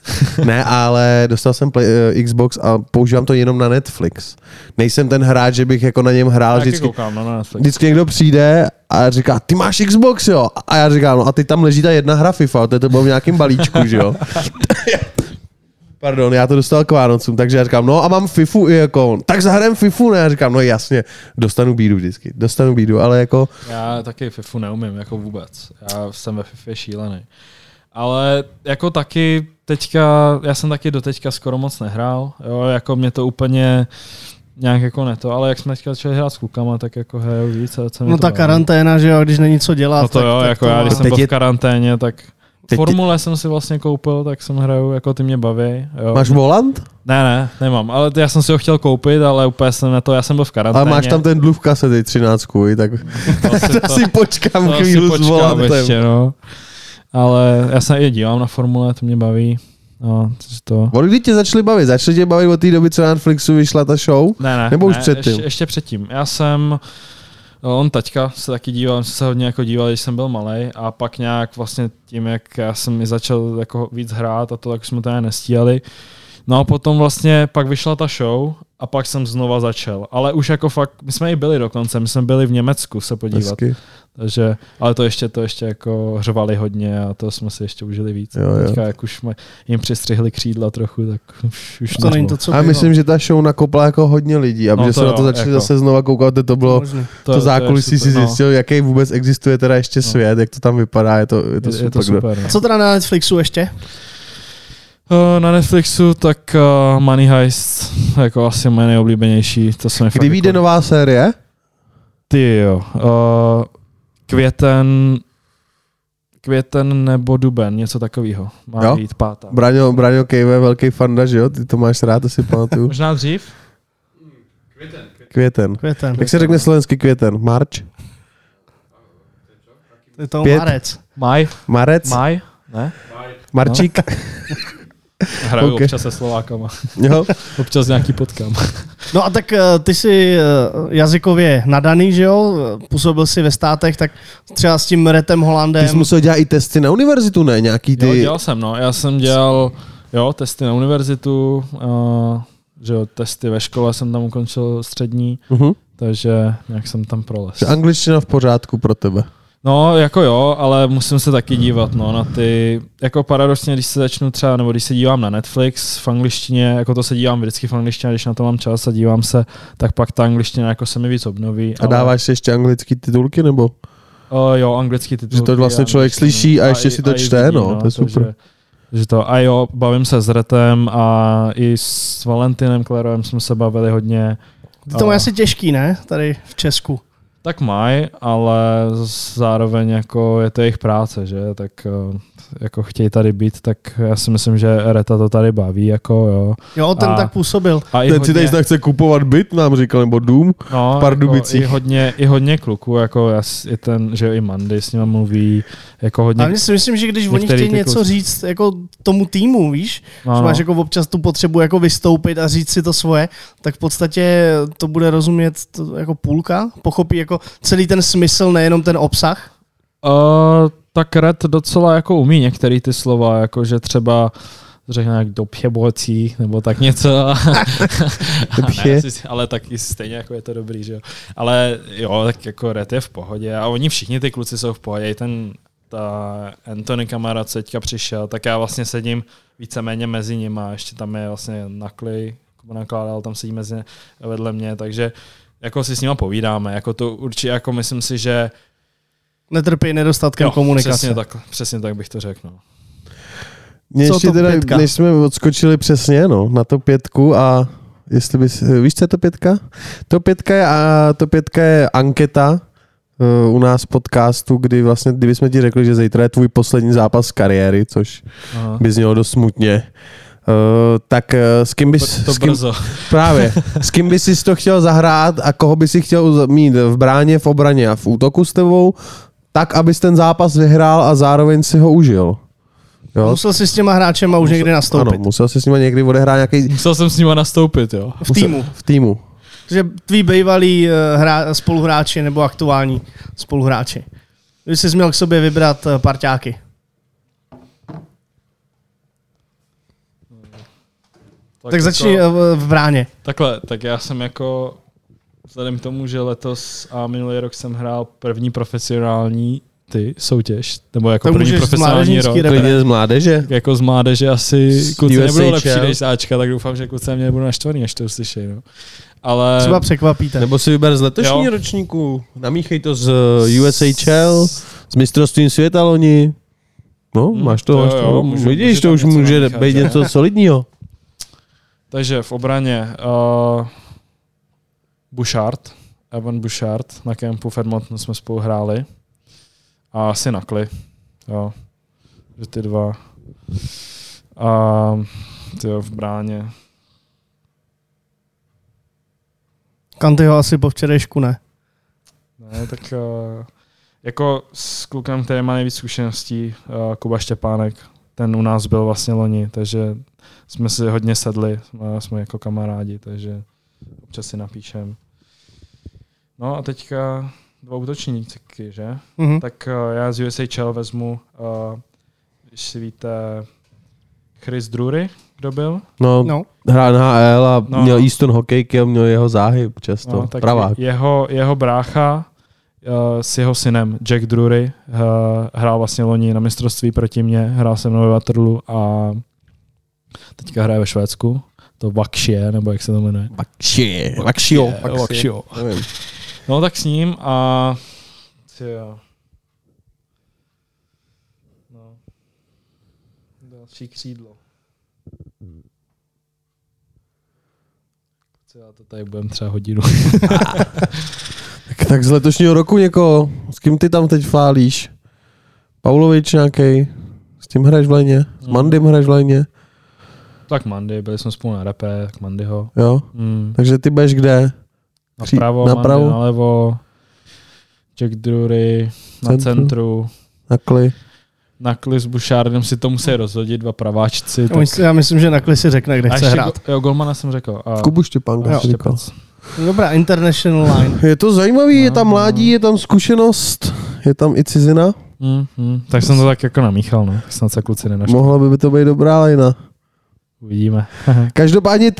Ne, ale dostal jsem play, uh, Xbox a používám to jenom na Netflix. Nejsem ten hráč, že bych jako na něm hrál vždycky. koukám no. Vždycky někdo přijde a říká, ty máš Xbox, jo? A já říkám, no a teď tam leží ta jedna hra FIFA, to je to bylo v nějakém balíčku, že jo? (laughs) Pardon, já to dostal k Vánocům, takže já říkám, no a mám FIFU i jako, tak zahrajem FIFU, ne? Já říkám, no jasně, dostanu bídu vždycky, dostanu bídu, ale jako, Já taky FIFU neumím, jako vůbec. Já jsem ve FIFA šílený. Ale jako taky teďka, já jsem taky do teďka skoro moc nehrál, jo, jako mě to úplně nějak jako ne to, ale jak jsme teďka začali hrát s klukama, tak jako hraju víc co No ta karanténa, že jo, když není co dělat. No to tak, jo, tak jako to já, když jsem Teď byl je- v karanténě, tak Teď- Formule jsem si vlastně koupil, tak jsem hraju, jako ty mě baví. Jo. máš volant? Ne, ne, nemám, ale já jsem si ho chtěl koupit, ale úplně jsem na to, já jsem byl v karanténě. Ale máš tam ten dluh v kasety 13, tak (laughs) to, si, to, počkám to chvíli s počkám volantem. ještě, no. Ale já se i dívám na formule, to mě baví. No, to... Od kdy tě začali bavit? Začali tě bavit od té doby, co na Netflixu vyšla ta show? Ne, ne, Nebo už ne, předtím? Ještě, ještě předtím. Já jsem, no, on taťka se taky díval, se hodně jako díval, když jsem byl malý a pak nějak vlastně tím, jak já jsem i začal jako víc hrát a to, tak jsme to nestíhali. No a potom vlastně pak vyšla ta show a pak jsem znova začal. Ale už jako fakt, my jsme i byli dokonce, my jsme byli v Německu se podívat. Hezky. Takže, ale to ještě, to ještě jako hřvali hodně a to jsme si ještě užili víc. Jo, jo. Teďka, jak už jsme jim přistřihli křídla trochu, tak už, už To není to, co A bylo. myslím, že ta show nakopla jako hodně lidí, aby No no to se na to jo, začali jako. zase znova koukat, to bylo Možný. to, to zákulisí si no. zjistil, jaký vůbec existuje teda ještě svět, jak to tam vypadá, je to, je to Je, super. je to super. No. Co teda na Netflixu ještě? Uh, na Netflixu tak uh, Money Heist, jako asi moje nejoblíbenější. To se mi Kdy vyjde jako... nová série? Ty jo. Uh, květen, květen nebo duben, něco takového. Má Jo? být pátá. Braňo, Braňo Kejve, velký fanda, že jo? Ty to máš rád, to si pamatuju. (laughs) Možná dřív? Květen. Květen. Jak se řekne slovenský květen? Marč? Je to Pět. Marec. Maj? Marec? Maj? Ne? Marčík? (laughs) Hraju Ok. okay. občas se Slovákama. Jo? (laughs) Občas nějaký potkám. (laughs) No a tak eh, ty jsi eh, jazykově nadaný, že jo? Působil jsi ve státech, tak třeba s tím Retem Ty Holandem. jsi musel dělat i testy na univerzitu, ne? Nějaký Jo, ty... dělal jsem, no. Já jsem dělal jo, testy na univerzitu, uh, že jo, testy ve škole jsem tam ukončil střední, Uh-huh. takže nějak jsem tam proles. Angličtina v pořádku pro tebe. No, jako jo, ale musím se taky dívat, no, na ty, jako paradoxně, když se začnu třeba, nebo když se dívám na Netflix v angličtině, jako to se dívám vždycky v angličtině, a když na to mám čas a dívám se, tak pak ta angličtina jako se mi víc obnoví. A dáváš si ještě anglický titulky, nebo? O, jo, anglický titul. Že to vlastně člověk slyší a ještě si to čte, no, to je super. Takže, že to, a jo, bavím se s Retem a i s Valentinem Klerovem jsme se bavili hodně. Ty to A- asi těžký, ne? Tady v Česku. Tak mají, ale zároveň jako je to jejich práce, že? Tak eh, jako chtějí tady být, tak já si myslím, že Reta to tady baví, jako jo. Jo, ten A- tak působil. A Ten si hodně, tady chce kupovat byt, nám říkal, nebo dům. no, v Pardubicích. Jako, i, hodně, I hodně kluků, jako já, i ten, že jo, i Mandy s ním mluví, jako hodně, Ale si myslím, že když oni chtějí ty něco kluci. říct jako tomu týmu, víš, no, že no. máš jako občas tu potřebu jako vystoupit a říct si to svoje, tak v podstatě to bude rozumět to jako půlka, pochopí jako celý ten smysl, nejenom ten obsah. Uh, tak Red docela jako umí některé ty slova, jako že třeba řekne jak do pěbocí, nebo tak něco. (laughs) Ne, ale taky stejně jako je to dobrý, že jo. Ale jo, tak jako Red je v pohodě a oni všichni ty kluci jsou v pohodě. I ten ta Anthony Kamara, co teďka přišel, tak já vlastně sedím víceméně mezi nimi a ještě tam je vlastně naklej, nakládal, tam sedí mezi vedle mě, takže jako si s nima povídáme, jako to určitě, jako myslím si, že Netrpí nedostatkem Jo, komunikace. Přesně tak, přesně tak bych to řekl. No. Mě ještě teda, pětka? než jsme odskočili přesně no, na to pětku a jestli bys, víš, co je to pětka? To pětka je, a, to pětka je anketa uh, u nás podcastu, kdy vlastně, kdyby jsme ti řekli, že zítra je tvůj poslední zápas kariéry, což Aha. by znělo dost smutně, Uh, tak uh, s kým bys... To s kým, brzo. (laughs) Právě. S kým bys si to chtěl zahrát a koho bys si chtěl mít v bráně, v obraně a v útoku s tebou, tak, abys ten zápas vyhrál a zároveň si ho užil. Jo? Musel si s těma hráčem už někdy nastoupit. Ano, musel si s nimi někdy odehrát nějaký... Musel jsem s nimi nastoupit, jo. V týmu. v týmu. Že tví bývalí eh, hra, spoluhráči nebo aktuální spoluhráči. Když jsi měl k sobě vybrat parťáky. Tak, tak začni jako, v bráně. Takhle, tak já jsem jako, vzhledem k tomu, že letos a minulý rok jsem hrál první profesionální ty soutěž, nebo jako tak první profesionální rok. Klidně z mládeže. Jako z mládeže asi kluci nebudou lepší než záčka, tak doufám, že kluci mě nebudou naštvaný, až to uslyší. No. Ale... Třeba překvapíte. Nebo si vyber z letošního jo. ročníku, namíchej to z USHL, z mistrovstvím světa loni. No, hmm, máš to, to máš to. Jo, můžu, Vidíš, to už může být něco solidního. Takže v obraně uh, Bouchard, Evan Bouchard, na kempu v Edmontonu jsme spolu hráli. A asi Nakli, jo. Že ty dva. A ty v bráně. Kantyho asi po včerejšku ne. Ne, tak uh, jako s klukem, který má nejvíc zkušeností, uh, Kuba Štěpánek, ten u nás byl vlastně loni, takže jsme si hodně sedli, jsme jako kamarádi, takže občas si napíšem. No a teďka dva útočníky, že? Mm-hmm. Tak uh, já z USHL vezmu, uh, když si víte, Chris Drury, kdo byl? No, no. hrál HL a no. měl Easton hokejky a měl jeho záhyb často, no, tak pravák. Jeho, jeho brácha uh, s jeho synem Jack Drury uh, hrál vlastně loni na mistrovství proti mně, hrál se mnou ve Waterloo a teďka hraje ve Švédsku. To Vakšie, nebo jak se to jmenuje? Vakšie. Vakšio. Vakšio. No tak s ním a... Tyjo. No. Další křídlo. Co já to tady budem třeba hodinu. (laughs) tak, tak z letošního roku někoho, s kým ty tam teď fálíš? Paulovič nějaký? S tím hraješ v léně? S Mandym hraješ v léně? Tak Mandy, byli jsme spolu na repe, tak Mandyho. Jo? Mm. Takže ty budeš kde? Napravo, Napravo? Mandy, nalevo, Jack Drury, na centru. centru. Na kli. Na kli s Bušárdem si to musí rozhodit, dva praváčci. Já, tak... myslím, já myslím, že na kli si řekne, kde a chce hrát. Go, jo, Golmana jsem řekl. A... Kubu Štěpánka Dobrá, international line. Je to zajímavý, no, je tam mládí, je tam zkušenost, je tam i cizina. Mm, mm. Tak jsem to tak jako namíchal, no. Snad se kluci nenašli. Mohla by to být dobrá lina. Uvidíme. Každopádně,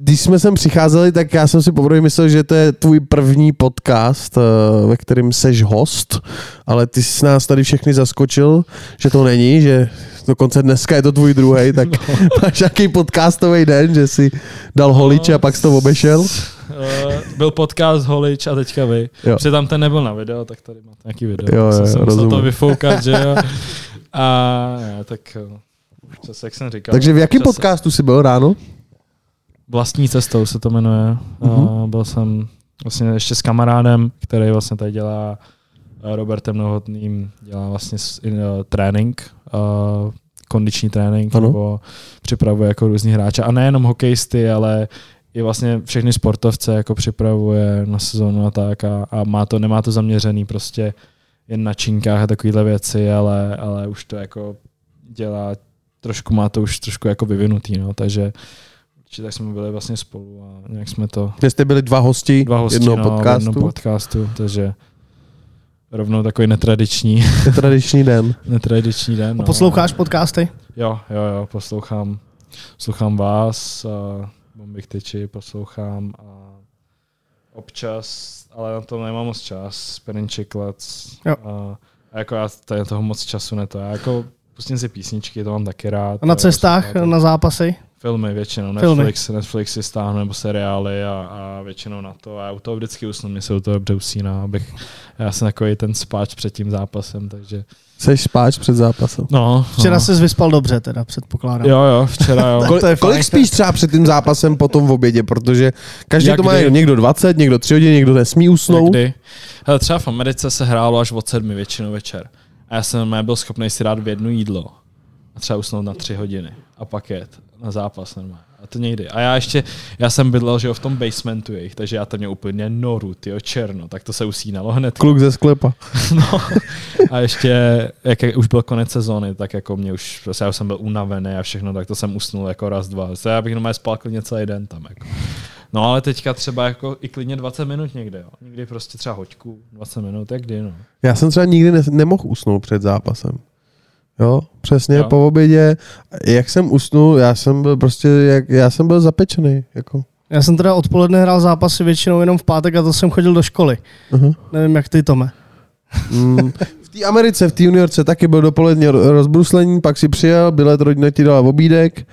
když jsme sem přicházeli, tak já jsem si poprvé myslel, že to je tvůj první podcast, eh, ve kterém seš host, ale ty jsi nás tady všechny zaskočil, že to není, že dokonce dneska je to tvůj druhý, (laughs) tak no. máš nějaký podcastový den, že si dal holiče a pak jsi to obešel? Uh, byl podcast Holič a teďka vy. Jo. Protože tam ten nebyl na video, tak tady máte nějaký video. Jo, jo, jsem musel to vyfoukat, že jo. (laughs) A ne, tak eh, Čas, jak jsem říkal. Takže v jakém podcastu jsi byl ráno? Vlastní cestou se to jmenuje. Uh-huh. Uh, byl jsem vlastně ještě s kamarádem, který vlastně tady dělá uh, Robertem Novotným, dělá vlastně uh, trénink, uh, kondiční trénink, ano. nebo připravuje jako různý hráče. A nejenom hokejisty, ale i vlastně všechny sportovce jako připravuje na sezónu a tak a, a má to, nemá to zaměřený prostě jen na činkách a takovéhle věci, ale, ale už to jako dělá trošku má to už trošku jako vyvinutý, no, takže určitě tak jsme byli vlastně spolu a nějak jsme to... Kde jste byli dva hosti, dva hosti jednoho no, podcastu. Jednoho podcastu, takže rovnou takový netradiční. Netradiční den. (laughs) netradiční den, no. A posloucháš podcasty? Jo, jo, jo, poslouchám, poslouchám vás, a Bombik Tyči, poslouchám a občas, ale na to nemám moc čas, Perinček Lec. A, a jako já tady toho moc času neto. Já jako pustím si písničky, to mám taky rád. A na cestách, na zápasy? Filmy většinou, Netflix, Filmy. Netflix si stáhnu, nebo seriály a, a většinou na to. A já u toho vždycky usnu, mě se u toho dobře usíná, abych, já jsem takový ten spáč před tím zápasem, takže... Jsi spáč před zápasem. No, Včera no. jsi vyspal dobře, teda předpokládám. Jo, jo, včera jo. (laughs) Kol, kolik spíš třeba před tím zápasem potom v obědě, protože každý Jak to má kdy? někdo 20, někdo 3 hodiny, někdo nesmí usnout. Kdy? Hele, třeba v Americe se hrálo až od sedmi většinou večer. A já jsem normálně byl schopný si dát v jedno jídlo a třeba usnout na tři hodiny a pak jet na zápas normálně. A to někdy. A já ještě, já jsem bydlel, že jo, v tom basementu jejich, takže já tam měl úplně noru, tyjo, černo, tak to se usínalo hned. Kluk ze sklepa. (laughs) No. A ještě, jak už byl konec sezóny, tak jako mě už, prostě já už jsem byl unavený a všechno, tak to jsem usnul jako raz, dva. To já bych normálně spal klidně celý den tam. Jako. No ale teďka třeba jako i klidně 20 minut někde, jo. Někdy prostě třeba hoďku, 20 minut, jak kdy, no. Já jsem třeba nikdy ne, nemohl usnout před zápasem. Jo, přesně, Jo. po obědě, jak jsem usnul, já jsem byl prostě, jak, já jsem byl zapečený, jako. Já jsem teda odpoledne hrál zápasy většinou jenom v pátek a to jsem chodil do školy. Uh-huh. Nevím, jak ty, Tome. Mm, v té Americe, v té juniorce taky byl dopoledne ro- rozbruslení, pak si přijel, bilet rodina ti dala obídek,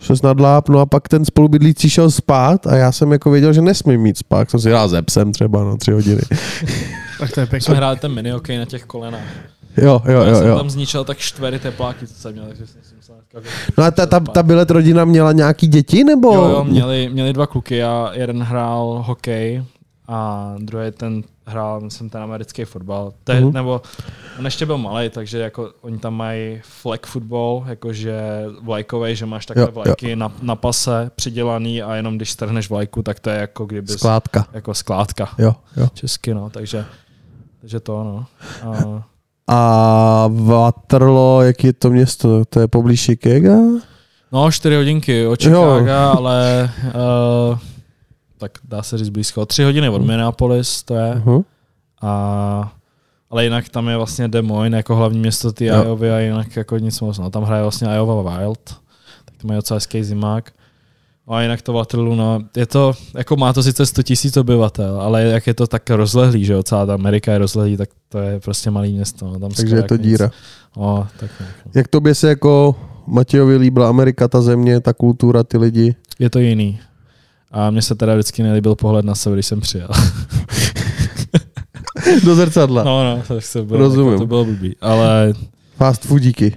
šel jsi na dláp, no a pak ten spolubydlící šel spát a já jsem jako věděl, že nesmím mít spát, jsem si hrál ze psem třeba na tři hodiny. Tak to je Jsme pěkné. hráli ten mini na těch kolenách. Jo, jo, Já jo, jsem jo. tam zničil tak čtvery tepláky, co jsem měl, takže jsem si musel. No a ta, ta, ta bilet rodina měla nějaký děti, nebo? Jo, jo, měli, měli dva kluky a jeden hrál hokej a druhý ten hrál, myslím, ten americký fotbal. Te, Mhm. Nebo on ještě byl malý, takže jako oni tam mají flag football, jakože vlajkový, že máš takhle Jo, jo. vlajky na, na pase přidělaný a jenom když strhneš vlajku, tak to je jako kdyby Skládka. jako skládka. Jo, jo. Česky, no, takže, takže to, no. A, A Waterloo, jak je to město? To je poblíž Chicaga? no, čtyři hodinky od Chicago, ale uh, tak dá se říct blízko. Tři hodiny od Minneapolis to je. Uh-huh. A, ale jinak tam je vlastně Des Moines jako hlavní město ty. Iovy a jinak jako nic moc. No. Tam hraje vlastně Iowa Wild, tak to mají docela hezký zimák. No A jinak to Waterloo, no, je to, jako má to sice 100 tisíc obyvatel, ale jak je to tak rozlehlý, že jo, celá ta Amerika je rozlehlý, tak to je prostě malý město. No. Tam Takže je to jako díra. Nic. No, tak nějak, no. Jak tobě se jako Matějovi líbila Amerika, ta země, ta kultura, ty lidi? Je to jiný. A mně se teda vždycky nelíbil pohled na sebe, když jsem přijel. (laughs) Do zrcadla. No. No, no, tak se bylo, Rozumím. Jako to bylo blbý. Ale, Fast foodíky.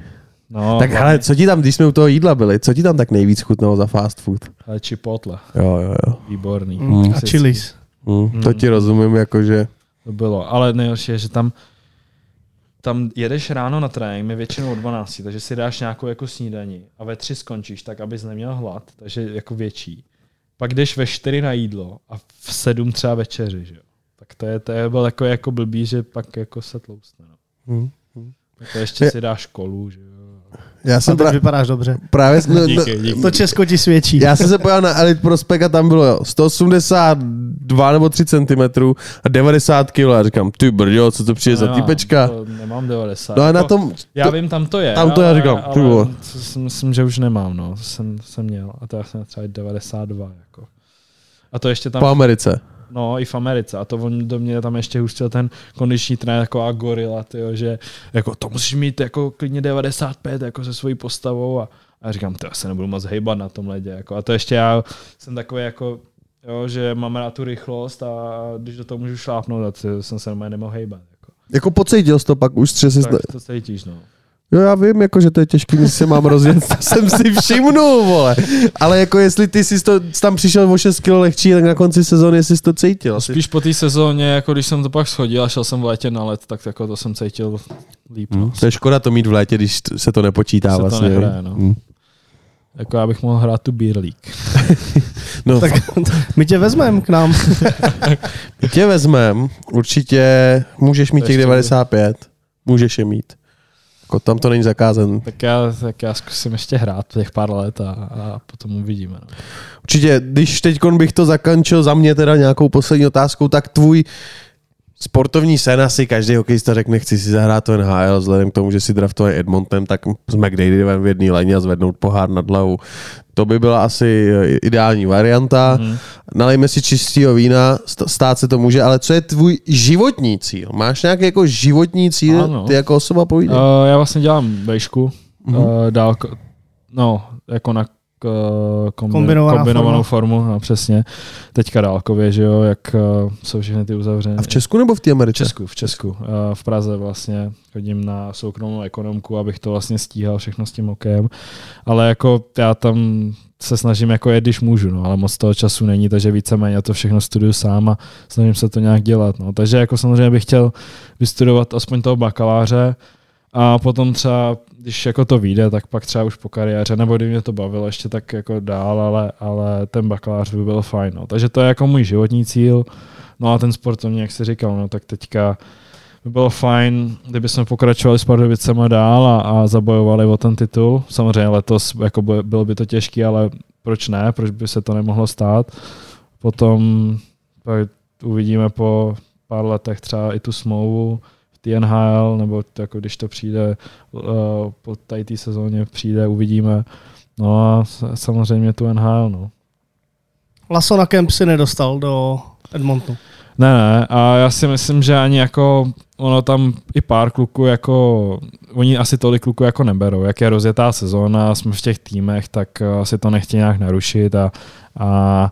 No, tak ale co ti tam, když jsme u toho jídla byli, co ti tam tak nejvíc chutnalo za fast food? ale Chipotle, Jo, jo, jo. výborný. Mm, a Klasický. chilis. Hm, to ti rozumím, jakože... To bylo, ale nejhorší je, že tam tam jedeš ráno na trénink, my většinou o 12, takže si dáš nějakou jako snídaní a ve 3 skončíš, tak abys neměl hlad, takže jako větší. Pak jdeš ve 4 na jídlo a v 7 třeba večeři, že jo. Tak to je, to je bylo jako, jako blbý, že pak jako se tloustne. No. Hm. Tak to ještě Je- si dáš kolu, že jo. Já A jsem teď pra, vypadáš dobře. právě... (laughs) No, no, Díky, díky. To Česko ti svědčí. já jsem se pojel na Elite Prospect a tam bylo jo, 182 nebo 3 cm a 90 kg. A říkám, ty brďo, co to přijde za Nemám, týpečka? To nemám 90. No a na tom... Já to, vím, tam to je. tam to já ale, říkám, ty ale si myslím, že už nemám, no. To jsem, jsem měl. A to já jsem třeba 92, jako. A to ještě tam, po Americe. No i v Americe. A to on do mě tam ještě hustil ten kondiční trenér jako a gorila, tyjo, že jako to musíš mít jako klidně 95 jako se svojí postavou a, a já říkám, to já se nebudu moc hejbat na tom ledě. Jako. A to ještě já jsem takový jako, jo, že mám rád tu rychlost a když do toho můžu šlápnout, to jsem se nemohl hejbat. Jako. Jako pocítil jsi to pak už třese... Tak to cítíš, no. Jo, já vím, jako, že to je těžký, když se mám rozjet, to jsem si všimnul, vole. Ale jako jestli ty jsi to, tam přišel o 6 kg lehčí, tak na konci sezóny jsi to cítil. Asi. Spíš po té sezóně, jako když jsem to pak schodil a šel jsem v létě na let, tak jako to jsem cítil líp. No. Hm, to je škoda to mít v létě, když se to nepočítá Se to vlastně. nehraje, no. Hm. Jako já bych mohl hrát tu Beer League. (laughs) No, Tak (laughs) my tě vezmeme k nám. (laughs) my tě vezmem, určitě můžeš mít To těch ještě 95, můžeš je mít. Jako tam to není zakázen. Tak já, tak já zkusím ještě hrát těch pár let a, a potom uvidíme. No. Určitě, když teď bych to zakončil za mě teda nějakou poslední otázkou, tak tvůj sportovní sen asi každý hokejista řekne, chci si zahrát to NHL, vzhledem k tomu, že si draftovaný Edmontem, tak s McDavidem v jedné léně a zvednout pohár nad hlavou. To by byla asi eh, ideální varianta. Mhm. Nalejme si čistého vína, st- stát se to může, ale co je tvůj životní cíl? Máš nějaký jako životní cíl, Ano. ty jako osoba povídej? Uh, já vlastně dělám vejšku, Mhm. uh, dálko, no, jako na kombi, kombinovaná kombinovanou formu. formu, no, přesně. Teďka dálkově, že jo, jak uh, jsou všechny ty uzavřené. A v Česku nebo v té Americe? V Česku, v Česku. Uh, v Praze vlastně chodím na soukromou ekonomku, abych to vlastně stíhal všechno s tím okem. Ale jako já tam se snažím jako jet, když můžu, no, ale moc toho času není, takže víceméně to všechno studuju sám a snažím se to nějak dělat. No. Takže jako samozřejmě bych chtěl vystudovat aspoň toho bakaláře, a potom třeba, když jako to vyjde, tak pak třeba už po kariéře, nebo kdyby mě to bavilo ještě tak jako dál, ale, ale ten bakalář by byl fajn. No. Takže to je jako můj životní cíl. No a ten sportovní, jak jsi říkal, no tak teďka by bylo fajn, kdyby jsme pokračovali s Pardubicema dál a, a zabojovali o ten titul. Samozřejmě letos jako by, bylo by to těžké, ale proč ne, proč by se to nemohlo stát. Potom pak uvidíme po pár letech třeba i tu smlouvu, ty NHL, nebo to jako když to přijde uh, po tady té sezóně přijde, uvidíme. No a samozřejmě tu NHL, no. Laso na kemp si nedostal do Edmontonu. Ne, ne, a já si myslím, že ani jako ono tam i pár kluků jako, oni asi tolik kluků jako neberou, jak je rozjetá sezóna, jsme v těch týmech, tak asi to nechtějí nějak narušit a, a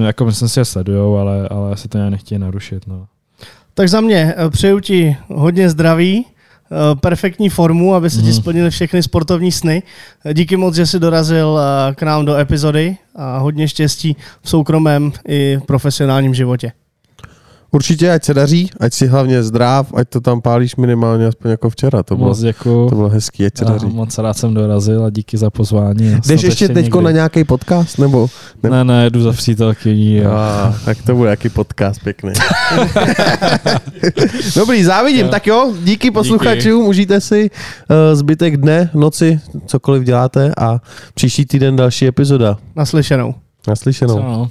jako myslím si, že sledujou, ale, ale asi to nějak nechtějí narušit, no. Tak za mě eh, přeju ti hodně zdraví, eh, perfektní formu, aby se ti mhm. splnily všechny sportovní sny. Eh, díky moc, že jsi dorazil k nám do epizody a hodně štěstí v soukromém i profesionálním životě. Určitě, ať se daří, ať si hlavně zdrav, ať to tam pálíš minimálně aspoň jako včera. To bylo, děkuju. To bylo hezký, ať se Já daří. Moc rád jsem dorazil a díky za pozvání. Jdeš ještě teď na nějaký podcast? Nebo, nebo? Ne, ne, jdu za přítelkyní. A, tak to bude jaký podcast pěkný. (laughs) Dobrý, závidím. Jo. Tak jo, díky posluchačům, díky. užijte si uh, zbytek dne, noci, cokoliv děláte a příští týden další epizoda. Naslyšenou. Naslyšenou. Co, no.